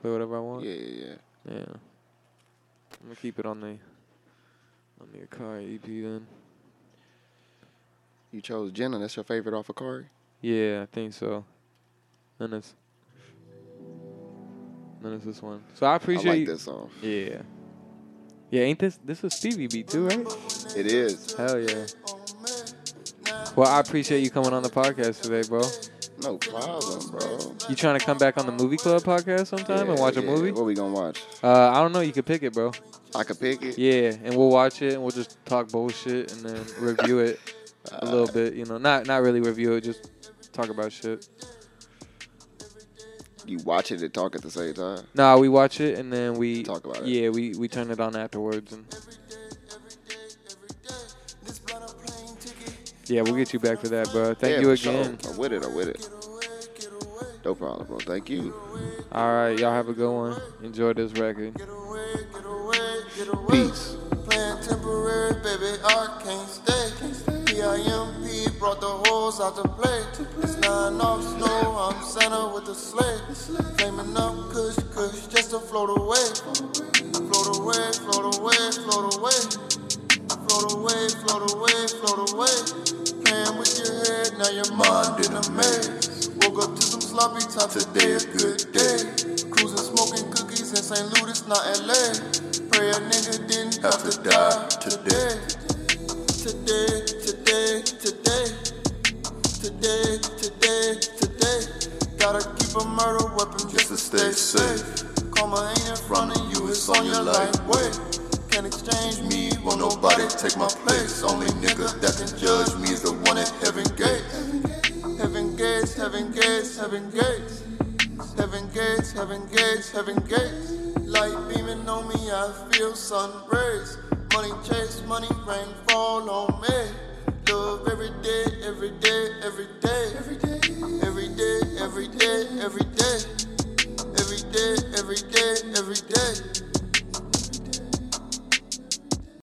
Play whatever I want. Yeah, yeah, yeah. Yeah. I'm gonna keep it on the on the Akari EP then. You chose Jenna. That's your favorite off of Corey? Yeah, I think so. And it's then it's this one. So I appreciate. I like this song. Yeah. Yeah, ain't this this is Stevie beat too, right? It is. Hell yeah. Well, I appreciate you coming on the podcast today, bro. No problem, bro. You trying to come back on the movie club podcast sometime and Yeah, watch a yeah. movie? What we gonna watch? Uh, I don't know. You could pick it, bro. I could pick it. Yeah, and we'll watch it and we'll just talk bullshit and then review it a uh, little bit. You know, not not really review it, just talk about shit. You watch it and talk at the same time. Nah, we watch it and then we Talk about it. Yeah, we we turn it on afterwards and yeah, we'll get you back for that, bro. Thank Yeah, you for sure. again. I'm with it. I'm with it. No problem, bro. Thank you. All right, y'all have a good one. Enjoy this record. Peace. Playing temporary, baby, I can't stay. PIMP brought the hoes out to play. It's nine off snow, I'm Santa with the sleigh. Flaming up, kush, kush, just to float away. Float away, float away, float away. Float away, float away, float away. Playing with your head, now your mind in a maze. Woke up to some sloppy time, today a good day. Cruising, smoking cookies in St. Louis, not LA. Pray a nigga didn't have to die today. Today, today, today. Today, today, today. Gotta keep a murder weapon just to stay safe. Karma ain't in front of you, it's on your life way. Can't exchange me, won't nobody take my place. Only nigga that can judge me is the one at heaven gates. Heaven gates, heaven gates, heaven gates. Heaven gates, heaven gates, heaven gates. Light beaming on me, I feel sun rays. Money chase, money rain fall on me. Love every day, every day, every day. Every day, every day, every day, every day. Every day, every day, every day.